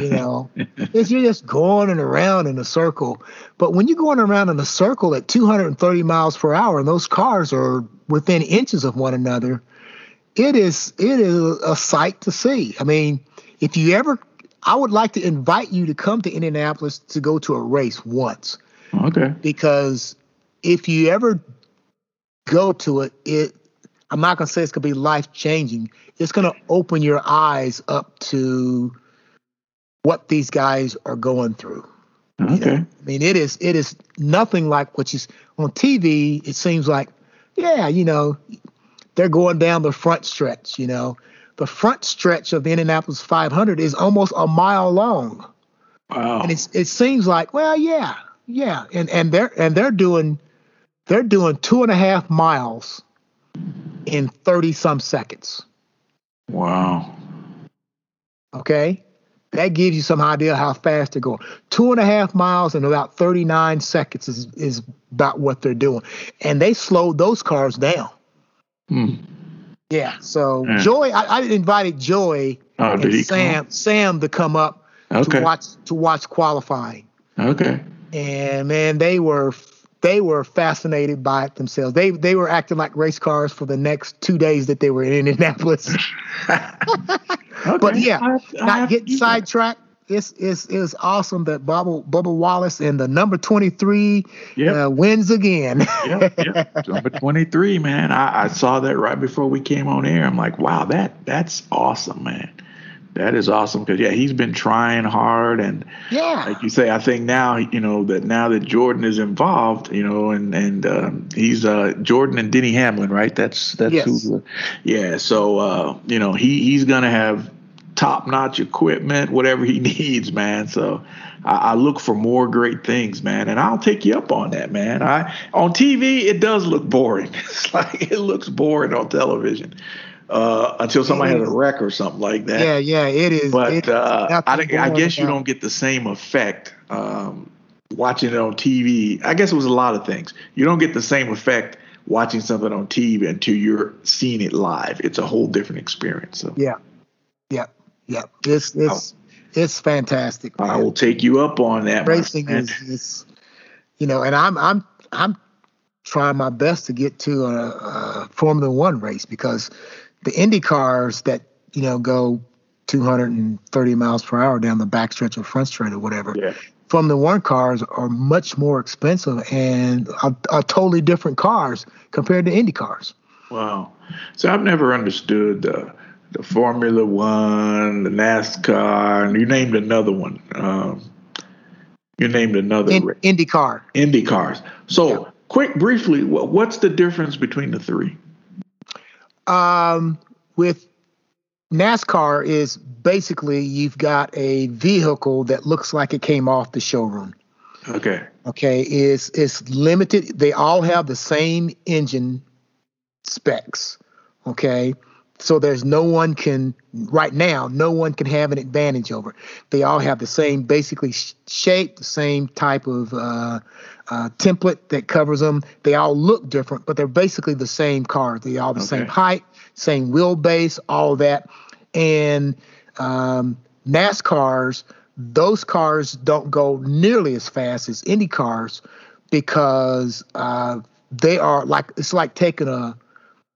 You know, it's you're just going and around in a circle. But when you're going around in a circle at 230 miles per hour and those cars are within inches of one another, it is it is a sight to see. I mean, if you ever, I would like to invite you to come to Indianapolis to go to a race once. Okay. Because if you ever go to it, it I'm not gonna say it's gonna be life changing. It's gonna open your eyes up to what these guys are going through. Okay. You know? I mean, it is it is nothing like what you on TV. It seems like, yeah, you know, they're going down the front stretch, you know. The front stretch of the Indianapolis 500 is almost a mile long. Wow. And it's, it seems like, well, yeah, yeah. And, and they're, and they're doing, they're doing two and a half miles in 30 some seconds. Wow. Okay. That gives you some idea how fast they're going. Two and a half miles in about 39 seconds is, is about what they're doing. And they slowed those cars down. Hmm. Yeah. So yeah. Joy, I, I, invited Joy oh, and Sam come? Sam to come up okay. to watch to watch qualifying. Okay. And man, they were they were fascinated by it themselves. They they were acting like race cars for the next two days that they were in Indianapolis. (laughs) (laughs) okay. But yeah, I, I not getting sidetracked it's it's it's awesome that Bubba Bubba Wallace and the number 23 yep. uh, wins again. yep, yep. Number 23, man. I, I saw that right before we came on air. I'm like, wow, that that's awesome, man. That is awesome because yeah, he's been trying hard and yeah, like you say, I think now you know that now that Jordan is involved, you know, and and um, he's uh, Jordan and Denny Hamlin, right? That's that's yes. who. Yeah, so uh, you know he he's gonna have top notch equipment, whatever he (laughs) needs, man. So I, I, look for more great things, man, and I'll take you up on that, man. I on TV it does look boring. (laughs) It's like it looks boring on television. Uh, until somebody has a wreck or something like that. Yeah, yeah, it is. But it uh, I, I, guess you don't get the same effect um, watching it on TV. I guess it was a lot of things. You don't get the same effect watching something on TV until you're seeing it live. It's a whole different experience. So. Yeah, yeah, yeah. It's it's it's fantastic. Man. I will take you up on that. Racing is, is, you know, and I'm I'm I'm trying my best to get to a, a Formula One race because the Indy cars that you know go 230 miles per hour down the backstretch or front straight or whatever. Yeah. Formula One cars are much more expensive and are, are totally different cars compared to Indy cars. Wow. So I've never understood the the Formula One, the NASCAR, and you named another one. Um, you named another In, Indy car. Indy cars. So, yeah. quick, briefly, what's the difference between the three? Um, with NASCAR is basically you've got a vehicle that looks like it came off the showroom. Okay. Okay, it's it's limited. They all have the same engine specs. Okay. So there's no one can right now, no one can have an advantage over. They all have the same basically shape, the same type of uh, uh, template that covers them. They all look different, but they're basically the same cars. They all the okay. same height, same wheelbase, all that. And um, NASCARs, those cars don't go nearly as fast as Indy cars because uh, they are like it's like taking a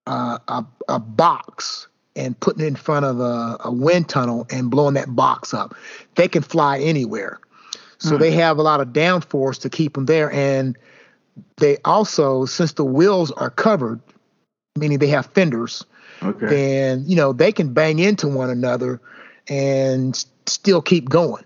uh, a, a box and putting it in front of a, a, wind tunnel and blowing that box up. They can fly anywhere. So mm-hmm. they have a lot of downforce to keep them there. And they also, since the wheels are covered, meaning they have fenders, okay. and you know they can bang into one another and still keep going.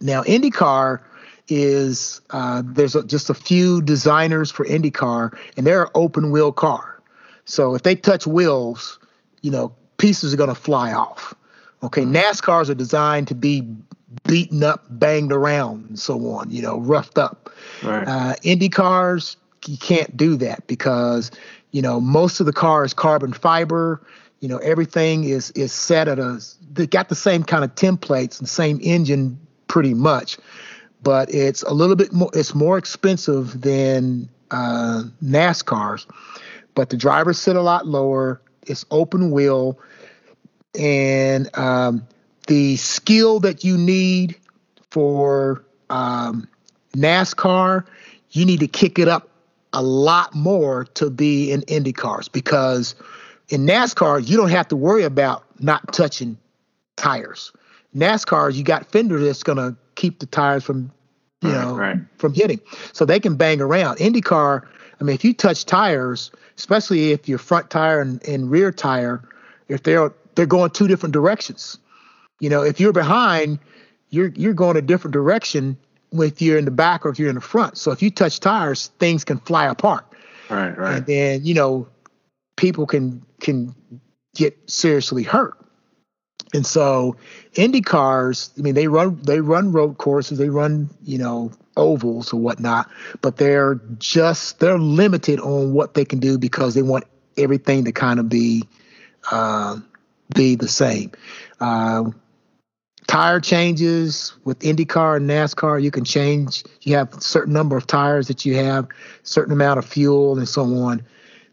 Now IndyCar is uh, there's a, just a few designers for IndyCar, and they're an open wheel car. So if they touch wheels, you know, pieces are going to fly off. Okay, mm-hmm. NASCARs are designed to be beaten up, banged around, and so on, you know, roughed up. Right. Uh, Indy cars, you can't do that because, you know, most of the car is carbon fiber. You know, everything is is set at a, they got the same kind of templates and same engine pretty much, but it's a little bit more, it's more expensive than uh, NASCARs but the drivers sit a lot lower. It's open wheel, and um, the skill that you need for um, NASCAR, you need to kick it up a lot more to be in Indy cars because in NASCAR you don't have to worry about not touching tires. NASCAR, you got fenders that's gonna keep the tires from you know right. from hitting, so they can bang around. IndyCar, I mean, if you touch tires, especially if your front tire and, and rear tire, if they're they're going two different directions. You know, if you're behind, you're you're going a different direction if you're in the back or if you're in the front. So if you touch tires, things can fly apart. Right, right. And then, you know, people can can get seriously hurt. And so Indy cars, I mean, they run they run road courses, they run, you know, ovals or whatnot, but they're just they're limited on what they can do because they want everything to kind of be uh, be the same. Uh, tire changes with IndyCar and NASCAR, you can change. You have a certain number of tires that you have, certain amount of fuel, and so on.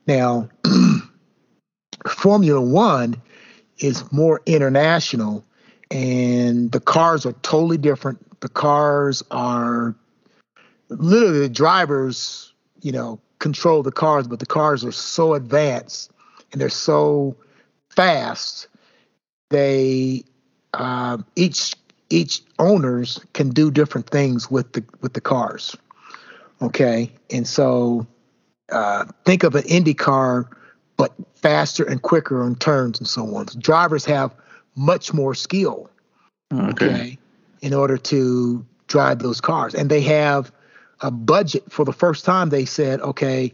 Now, (clears throat) Formula One is more international, and the cars are totally different. The cars are literally the drivers, you know, control the cars, but the cars are so advanced and they're so fast. They uh, each each owners can do different things with the with the cars. Okay, and so uh, think of an Indy car, but faster and quicker on turns and so on. So drivers have much more skill. Okay. okay. In order to drive those cars, and they have a budget for the first time they said okay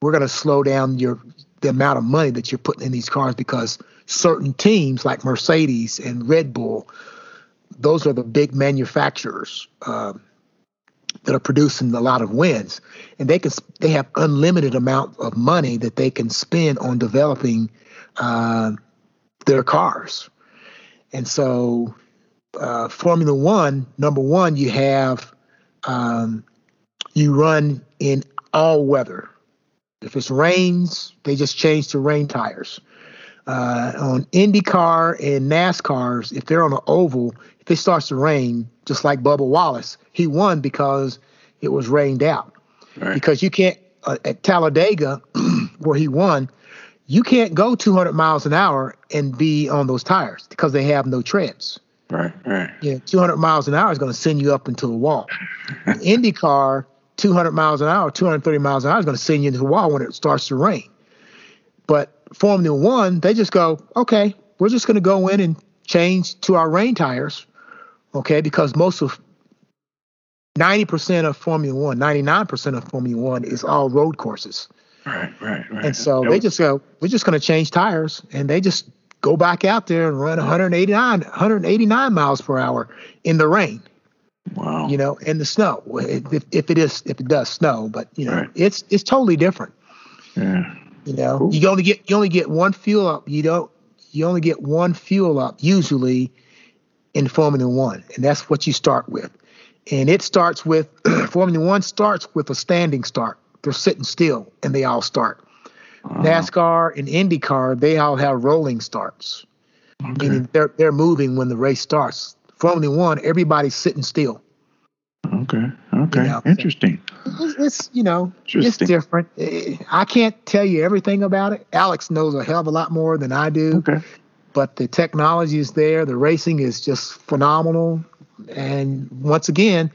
we're going to slow down your the amount of money that you're putting in these cars because certain teams like mercedes and red bull those are the big manufacturers uh, that are producing a lot of wins and they can they have unlimited amount of money that they can spend on developing uh, their cars. And so, uh, Formula One, number one, you have um, you run in all weather. If it's rains, they just change to rain tires. Uh, on IndyCar and NASCARs, if they're on an oval, if it starts to rain, just like Bubba Wallace, he won because it was rained out. Right. Because you can't uh, at Talladega, (clears throat) where he won, you can't go 200 miles an hour and be on those tires because they have no treads. Right, right. Yeah, 200 miles an hour is going to send you up into the wall. (laughs) IndyCar, 200 miles an hour, 230 miles an hour is going to send you into the wall when it starts to rain. But Formula One, they just go, okay, we're just going to go in and change to our rain tires, okay, because most of 90% of Formula One, 99% of Formula One is all road courses. Right, right, right. And so they just go, we're just going to change tires, and they just go back out there and run 189, 189 miles per hour in the rain. Wow. You know, in the snow, if, if it is, if it does snow, but you know, right. it's it's totally different. Yeah. You know, cool. you only get you only get one fuel up. You don't. You only get one fuel up usually in Formula One, and that's what you start with. And it starts with (clears throat) Formula One starts with a standing start. They're sitting still, and they all start. Uh-huh. NASCAR and IndyCar, they all have rolling starts. Okay. Meaning they're they're moving when the race starts. Formula One, everybody's sitting still. Okay. Okay. You know, Interesting. It's, it's, you know it's different. Eh, I can't tell you everything about it. Alex knows a hell of a lot more than I do. Okay. But the technology is there. The racing is just phenomenal. And once again,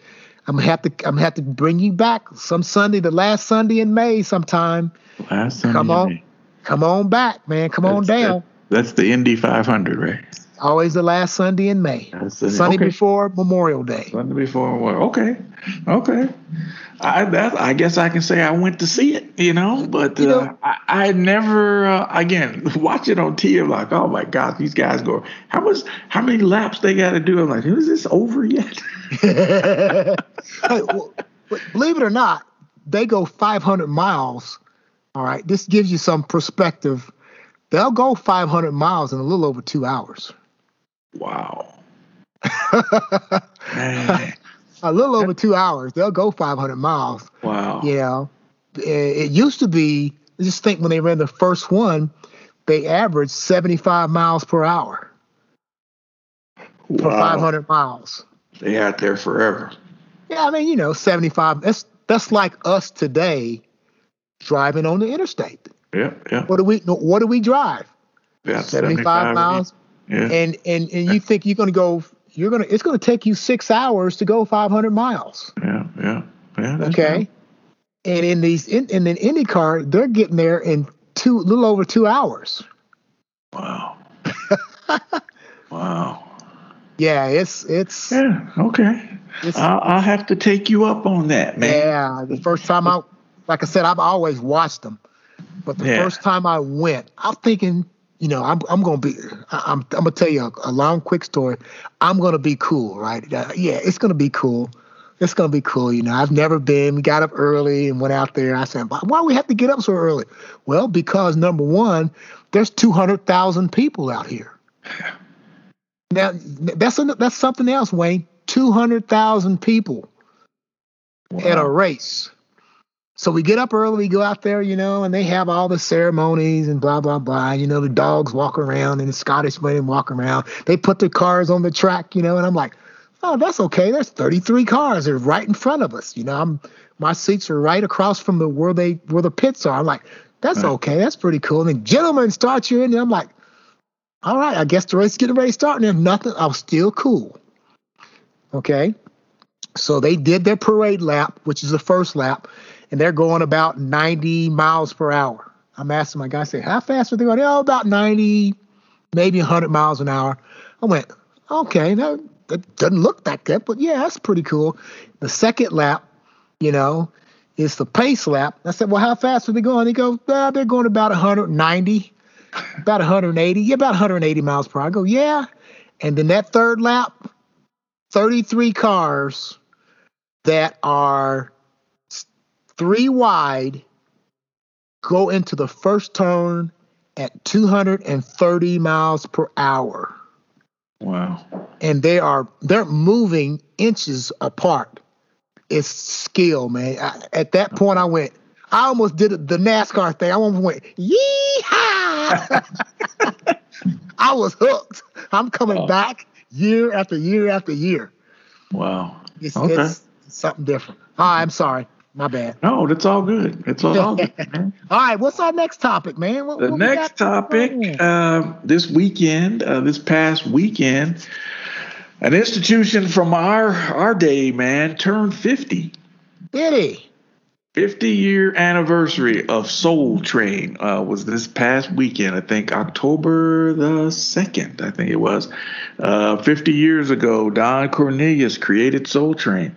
I'm gonna have to I'm gonna have to bring you back some Sunday, the last Sunday in May, sometime. Last Sunday. Come on, come on back, man. Come that's, on down. That, that's the Indy 500, right? Always the last Sunday in May. Sunday okay. before Memorial Day. Sunday before Memorial. Okay, okay. I that I guess I can say I went to see it, you know, but you uh, I, I never uh, again (laughs) watch it on TV. I'm like, oh my god, these guys go. How much? How many laps they got to do? I'm like, is this over yet? (laughs) hey, well, believe it or not, they go 500 miles. All right, this gives you some perspective. They'll go 500 miles in a little over two hours. Wow. (laughs) a little over two hours. They'll go 500 miles. Wow. You know, it, used to be, just think when they ran the first one, they averaged 75 miles per hour wow. for 500 miles. They out there forever. Yeah, I mean, you know, 75. That's that's like us today driving on the interstate. Yeah, yeah. What do we what do we drive? Yeah, 75, 75 miles. Yeah. And and and you think you're going to go you're going to it's going to take you 6 hours to go 500 miles. Yeah, yeah. Yeah, okay. True. And in these in, in an IndyCar, they're getting there in two little over 2 hours. Wow. (laughs) wow. Yeah, it's it's Yeah, okay. I'll, I'll have to take you up on that, man. Yeah, the first time I like I said I've always watched them. But the yeah. first time I went, I'm thinking you know, I'm I'm gonna be I'm I'm gonna tell you a, a long quick story. I'm gonna be cool, right? Uh, yeah, it's gonna be cool. It's gonna be cool. You know, I've never been. We got up early and went out there. I said, why do we have to get up so early? Well, because number one, there's two hundred thousand people out here. (laughs) Now that's a, that's something else, Wayne. Two hundred thousand people wow. at a race. So we get up early, we go out there, you know, and they have all the ceremonies and blah blah blah. You know, the dogs walk around and the Scottish women walk around. They put their cars on the track, you know, and I'm like, oh, that's okay. There's 33 cars. They're right in front of us. You know, I'm my seats are right across from the where they where the pits are. I'm like, that's right. okay. That's pretty cool. And then gentlemen start you in there. I'm like, all right, I guess the race is getting ready to start. And there's nothing. I was still cool. Okay. So they did their parade lap, which is the first lap and they're going about 90 miles per hour. I'm asking my guy, I say, how fast are they going? Oh, about 90, maybe 100 miles an hour. I went, okay, that, that doesn't look that good, but yeah, that's pretty cool. The second lap, you know, is the pace lap. I said, well, how fast are they going? They go, ah, they're going about 190, about 180, yeah, about 180 miles per hour. I go, yeah. And then that third lap, 33 cars that are three wide, go into the first turn at 230 miles per hour. Wow. And they are they're moving inches apart. It's skill, man. I, at that point, I went. I almost did the NASCAR thing. I almost went yeehaw. (laughs) I was hooked. I'm coming oh. back year after year after year. Wow. It's, okay. it's something different. Hi, I'm sorry. My bad. No, that's all good. It's all (laughs) good. man. all right, what's our next topic, man? What, the what next topic uh, this weekend, uh, this past weekend, an institution from our our day, man, turned 50. Did he? 50 year anniversary of Soul Train uh, was this past weekend. I think October the 2nd, I think it was. Uh, 50 years ago, Don Cornelius created Soul Train.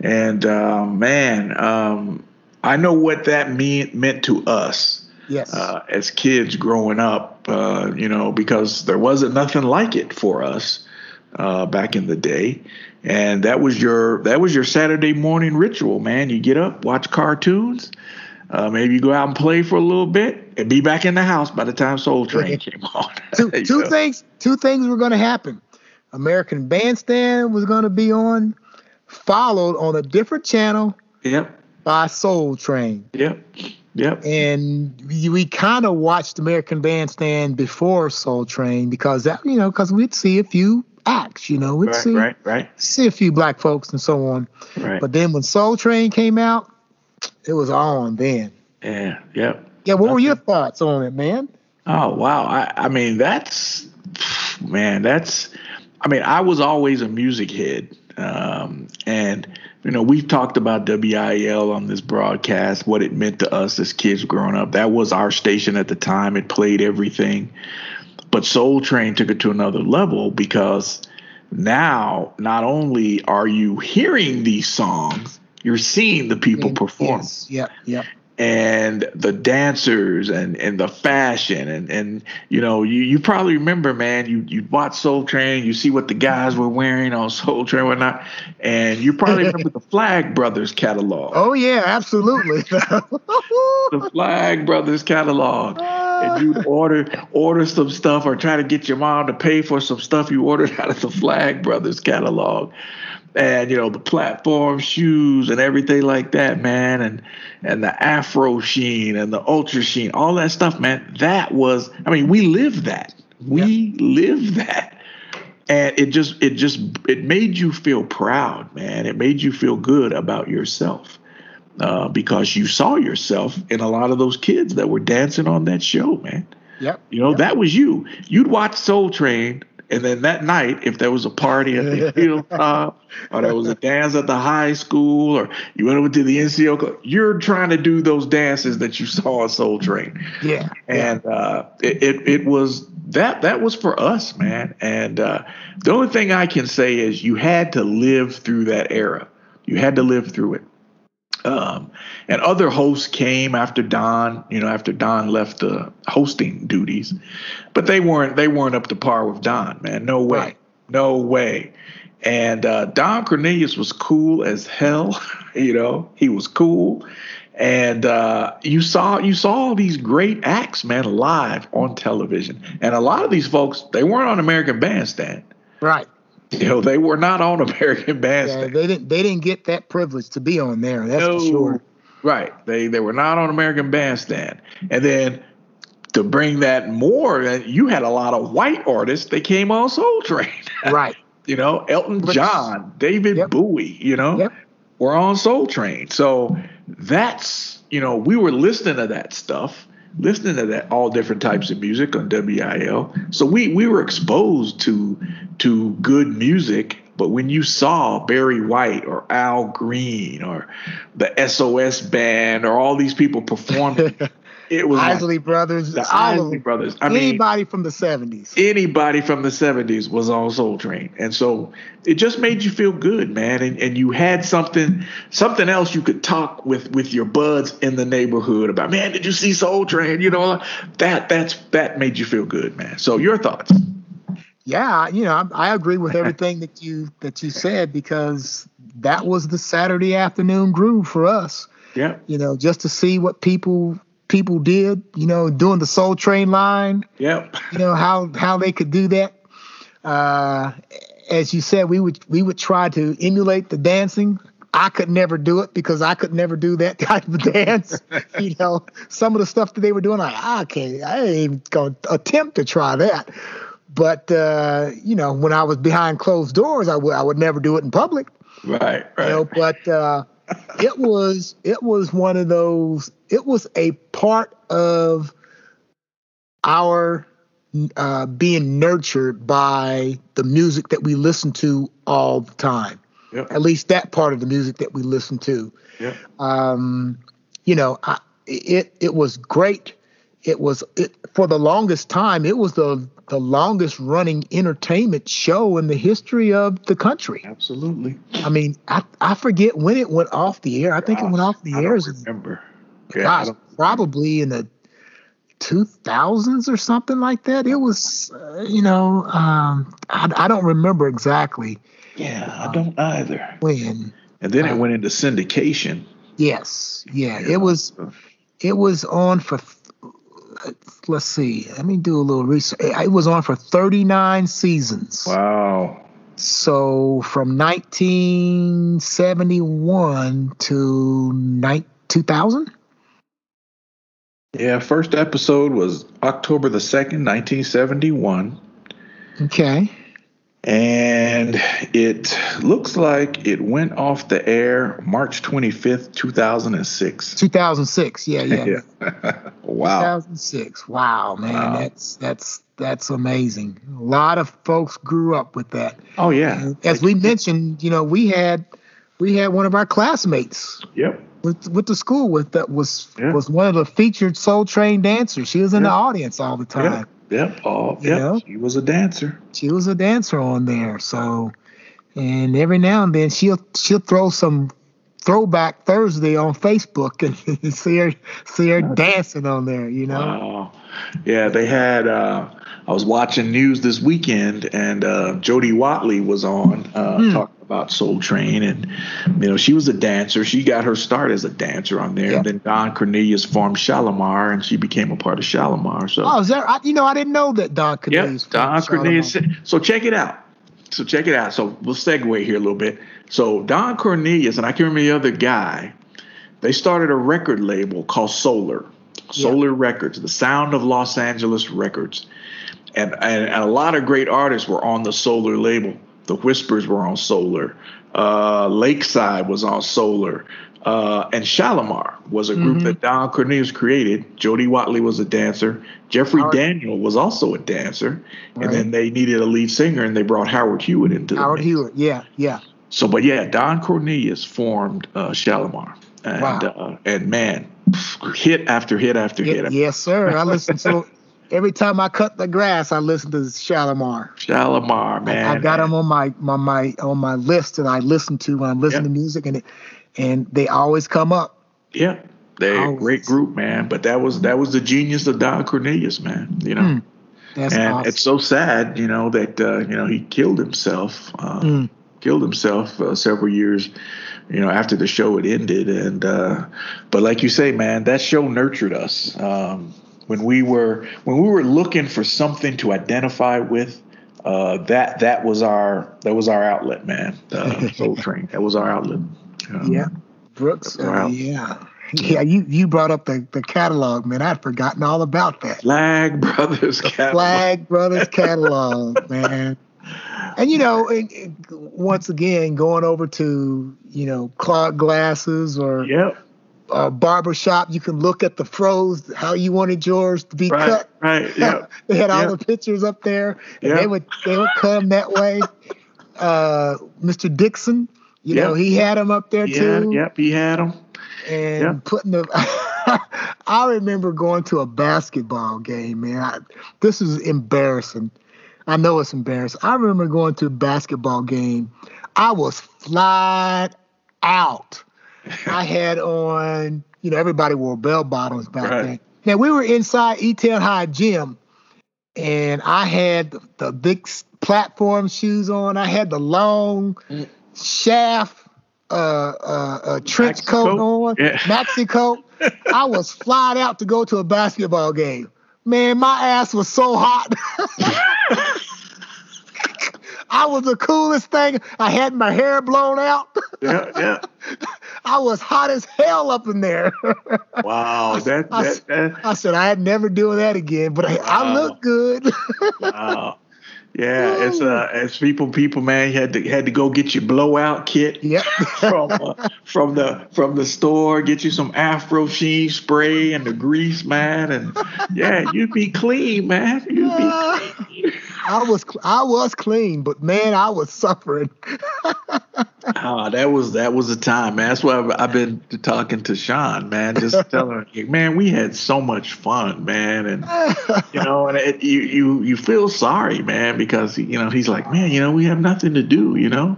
And uh, man, um, I know what that mean, meant to us. Yes. Uh, as kids growing up, uh, you know, because there wasn't nothing like it for us uh, back in the day and that was your that was your Saturday morning ritual, man. You get up, watch cartoons, uh, maybe you go out and play for a little bit, and be back in the house by the time Soul Train (laughs) came on. (laughs) two, two things two things were going to happen. American Bandstand was going to be on, followed on a different channel. Yep. By Soul Train. Yep. Yep. And we, we kind of watched American Bandstand before Soul Train because that you know because we'd see a few acts, you know. We'd right, see, right, right. see a few black folks and so on. Right. But then when Soul Train came out, it was on then. Yeah, yep. Yeah, what Nothing. were your thoughts on it, man? Oh wow. I, I mean that's man, that's I mean, I was always a music head. Um, and you know, we've talked about WIL on this broadcast, what it meant to us as kids growing up. That was our station at the time. It played everything. But Soul Train took it to another level because now not only are you hearing these songs, you're seeing the people mm, perform. Yes. Yep. Yep and the dancers and, and the fashion and, and you know you, you probably remember man you you watch Soul Train you see what the guys were wearing on (laughs) Soul Train and whatnot and you probably (laughs) remember the Flagg Brothers catalog. Oh yeah, absolutely. (laughs) the Flagg Brothers catalog, ah. And you order order some stuff or try to get your mom to pay for some stuff you ordered out of the Flagg Brothers catalog and you know the platform shoes and everything like that, man, and and the Afro sheen and the Ultra sheen, all that stuff, man. That was, I mean, we lived that. We yep. lived that, and it just it just it made you feel proud, man. It made you feel good about yourself. Uh, because you saw yourself in a lot of those kids that were dancing on that show, man. Yep. You know, yep. that was you. You'd watch Soul Train and then that night, if there was a party at the (laughs) hilltop, or there was a dance at the high school, or you went over to the NCO club, you're trying to do those dances that you saw on Soul Train. Yeah. And uh, it, it, it was that that was for us, man. And uh, the only thing I can say is you had to live through that era. You had to live through it. Um, and other hosts came after Don, you know, after Don left the hosting duties, but they weren't they weren't up to par with Don, man. No way, right. no way. And uh, Don Cornelius was cool as hell, (laughs) you know, he was cool. And uh, you saw you saw these great acts, man, live on television. And a lot of these folks, they weren't on American Bandstand. Right. You know, they were not on (laughs) American Bandstand. Yeah, they didn't. They didn't get that privilege to be on there. That's no, for sure. Right. They they were not on American Bandstand. And then to bring that more, uh, you had a lot of white artists that came on Soul Train. (laughs) right. you know, Elton John, David yep. Bowie. You know, yep. were on Soul Train. So that's you know we were listening to that stuff listening to that all different types of music on WIL. So we we were exposed to to good music. But when you saw Barry White or Al Green or the SOS band or all these people performing (laughs) It was Isley like, Brothers, the Isley Brothers. I anybody mean, from the seventies. Anybody from the seventies was on Soul Train, and so it just made you feel good, man. And and you had something something else you could talk with with your buds in the neighborhood about. Man, did you see Soul Train? You know that that's that made you feel good, man. So your thoughts? Yeah, you know, I, I agree with (laughs) everything that you that you said because that was the Saturday afternoon groove for us. Yeah. You know, just to see what people people did, you know, doing the Soul Train line. Yep. You know how how they could do that. Uh, as you said, we would we would try to emulate the dancing. I could never do it because I could never do that (laughs) type of dance. you know, some of the stuff that they were doing, like I can't, I ain't even gonna attempt to try that. But uh, you know, when I was behind closed doors, I would I would never do it in public. Right, right. You know, but uh, it was it was one of those. It was a part of our uh, being nurtured by the music that we listen to all the time. Yep. At least that part of the music that we listen to. Yep. Um, you know, I, it it was great. It was it for the longest time. It was the the longest running entertainment show in the history of the country. Absolutely. I mean, I, I forget when it went off the air. I think it went off the I air. don't remember. Yeah, Gosh, probably in the 2000s or something like that. It was, uh, you know, um, I, I don't remember exactly yeah, I don't either. when. And then it Uh, went into syndication. Yes, yeah, it was. It was on for. Uh, let's see. Let me do a little research. It was on for 39 seasons. Wow. So from 1971 to ni- 2000. Yeah, first episode was October the 2nd, 1971. Okay. And it looks like it went off the air March 25th, 2006. 2006. Yeah, yeah. (laughs) Yeah. wow. 2006. Wow, man, Wow. that's that's that's amazing. A lot of folks grew up with that. Oh, yeah. As we mentioned, you know, we had we had one of our classmates Yep. with with the school with that was Yeah. was one of the featured Soul Train dancers. She was in the audience all the time. Yep. Yep. Oh, yep. know? He was a dancer. She was a dancer on there. So, and every now and then she'll she'll throw some throwback Thursday on Facebook and (laughs) see her see her dancing on there. You know. Wow. Yeah, they had. Uh, I was watching news this weekend, and uh, Jody Watley was on uh, Hmm. talking about Soul Train, and you know she was a dancer. She got her start as a dancer on there. Yeah. And then Don Cornelius formed Shalimar, and she became a part of Shalimar. So Oh, is that? I, you know, I didn't know that Don Yep, Don Cornelius. So check it out. So check it out. So we'll segue here a little bit. So Don Cornelius and I can't remember the other guy. They started a record label called Solar, Solar Records, the sound of Los Angeles Records, and, and and a lot of great artists were on the Solar label. The Whispers were on Solar. Uh, Lakeside was on Solar. Uh, and Shalimar was a group Mhm. that Don Cornelius created. Jody Watley was a dancer. Jeffrey Howard- Daniel was also a dancer. Right. And then they needed a lead singer, and they brought Howard Hewitt into the Howard mix. Hewitt. Yeah, yeah. So, but yeah, Don Cornelius formed uh, Shalimar, and Wow. uh, and man, hit after hit after hit. After yes, sir. I listen to (laughs) every time I cut the grass. I listen to Shalimar. Shalimar, man. I got man. them on my, my my on my list that I listen to when I'm listening Yeah. to music, and it, and they always come up. Yeah, they're a great group, man. But that was that was the genius of Don Cornelius, man. You know. Mm, and awesome. it's so sad, you know, that uh, you know he killed himself. Uh, Mm. Killed himself uh, several years, you know, after the show had ended. And uh, but like you say, man, that show nurtured us. Um, when we were when we were looking for something to identify with, uh, that that was our that was our outlet, man. Uh, (laughs) Soul Train. That was our outlet. Um, yeah, Brooks. Uh, right. yeah, yeah. You you brought up the, the catalog, man. I'd forgotten all about that. Flagg Brothers catalog. Flagg Brothers (laughs) catalog, man. And you know, and, and once again, going over to you know Clark glasses or Yep. Uh, barber shop, you can look at the froze how you wanted yours to be Right. cut. Right. (laughs) Yeah. they had all Yeah. the pictures up there, and Yeah. they would they would come that way. Uh, Mr. Dixon, you Yeah. know, he had them up there Yeah. too, Yep. He had them. and putting the. (laughs) I remember going to a basketball game, man. I, this is embarrassing. I know it's embarrassing. I remember going to a basketball game. I was flat out. I had on, you know, everybody wore bell bottoms back Right. then. Now we were inside E-Town High Gym, and I had the, the big platform shoes on. I had the long Mm. shaft uh, uh, a trench coat on, yeah. (laughs) maxi coat. I was flying out to go to a basketball game. Man, my ass was so hot. (laughs) I was the coolest thing. I had my hair blown out. Yeah, yeah. (laughs) I was hot as hell up in there. wow, (laughs) that, I, that, that, I said I'd never do that again, but I, wow. I look good. (laughs) wow. Yeah, it's uh, as people, people, man, you had to had to go get your blowout kit. Yep. (laughs) from uh, from the from the store, get you some Afro Sheen spray and the grease, man, and yeah, you'd be clean, man. You'd be clean. (laughs) I was I was clean, but man, I was suffering. (laughs) oh, that was that was a time, man. That's why I've, I've been talking to Sean, man. Just (laughs) telling him, man, we had so much fun, man, and (laughs) you know, and it, you you you feel sorry, man, because you know he's like, man, you know, we have nothing to do, you know.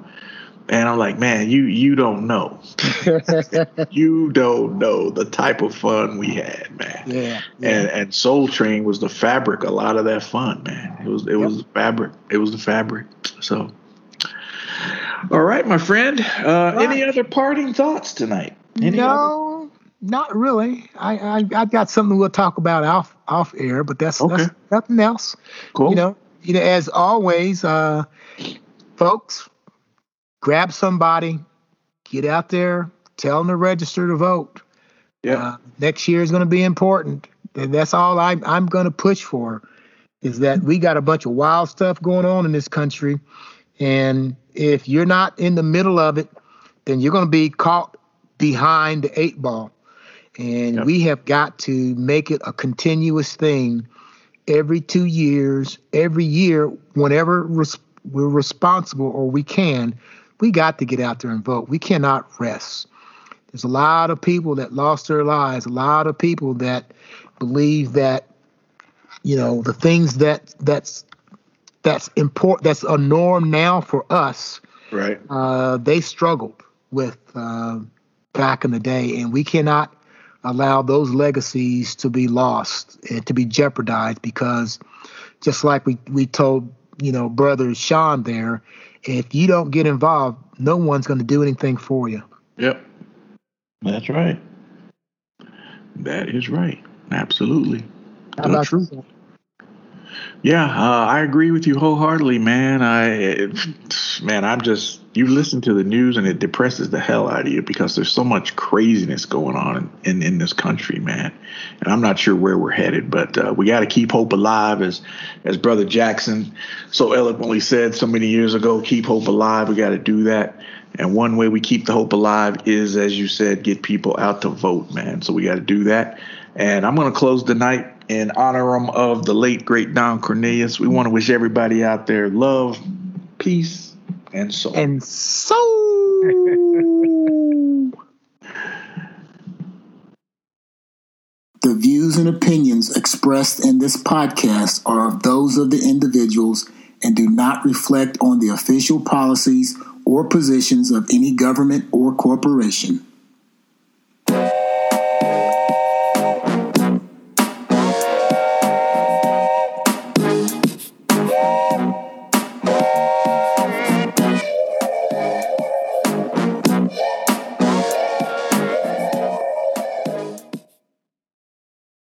And I'm like, man, you you don't know. (laughs) you don't know the type of fun we had, man. Yeah, yeah. And and Soul Train was the fabric, a lot of that fun, man. It was it yep. was the fabric. It was the fabric. So all right, my friend. Uh, right. Any other parting thoughts tonight? Any no, other? not really. I, I I've got something we'll talk about off off air, but that's, okay. that's nothing else. Cool. You know, you know, as always, uh, folks, grab somebody, get out there, tell them to register to vote. Yeah. Uh, next year is going to be important. And that's all I'm, I'm going to push for is that we got a bunch of wild stuff going on in this country. And if you're not in the middle of it, then you're going to be caught behind the eight ball. And yep. we have got to make it a continuous thing every two years, every year, whenever res- we're responsible or we can, we got to get out there and vote. We cannot rest. There's a lot of people that lost their lives, a lot of people that believe that, you know, the things that that's that's important that's a norm now for us. Right. Uh, they struggled with uh, back in the day, and we cannot allow those legacies to be lost and to be jeopardized because just like we, we told you know brother sean there if you don't get involved, no one's going to do anything for you. Yep. That's right. That is right. Absolutely. How about true. You? Yeah, uh, I agree with you wholeheartedly, man. I, man, I'm just you listen to the news and it depresses the hell out of you because there's so much craziness going on in, in, in this country, man. And I'm not sure where we're headed, but uh, we got to keep hope alive, as as Brother Jackson so eloquently said so many years ago. Keep hope alive. We got to do that. And one way we keep the hope alive is, as you said, get people out to vote, man. So we got to do that. And I'm going to close the night in honor of the late great Don Cornelius. We want to wish everybody out there love, peace, and soul. And soul. the views and opinions expressed in this podcast are of those of the individuals and do not reflect on the official policies or positions of any government or corporation.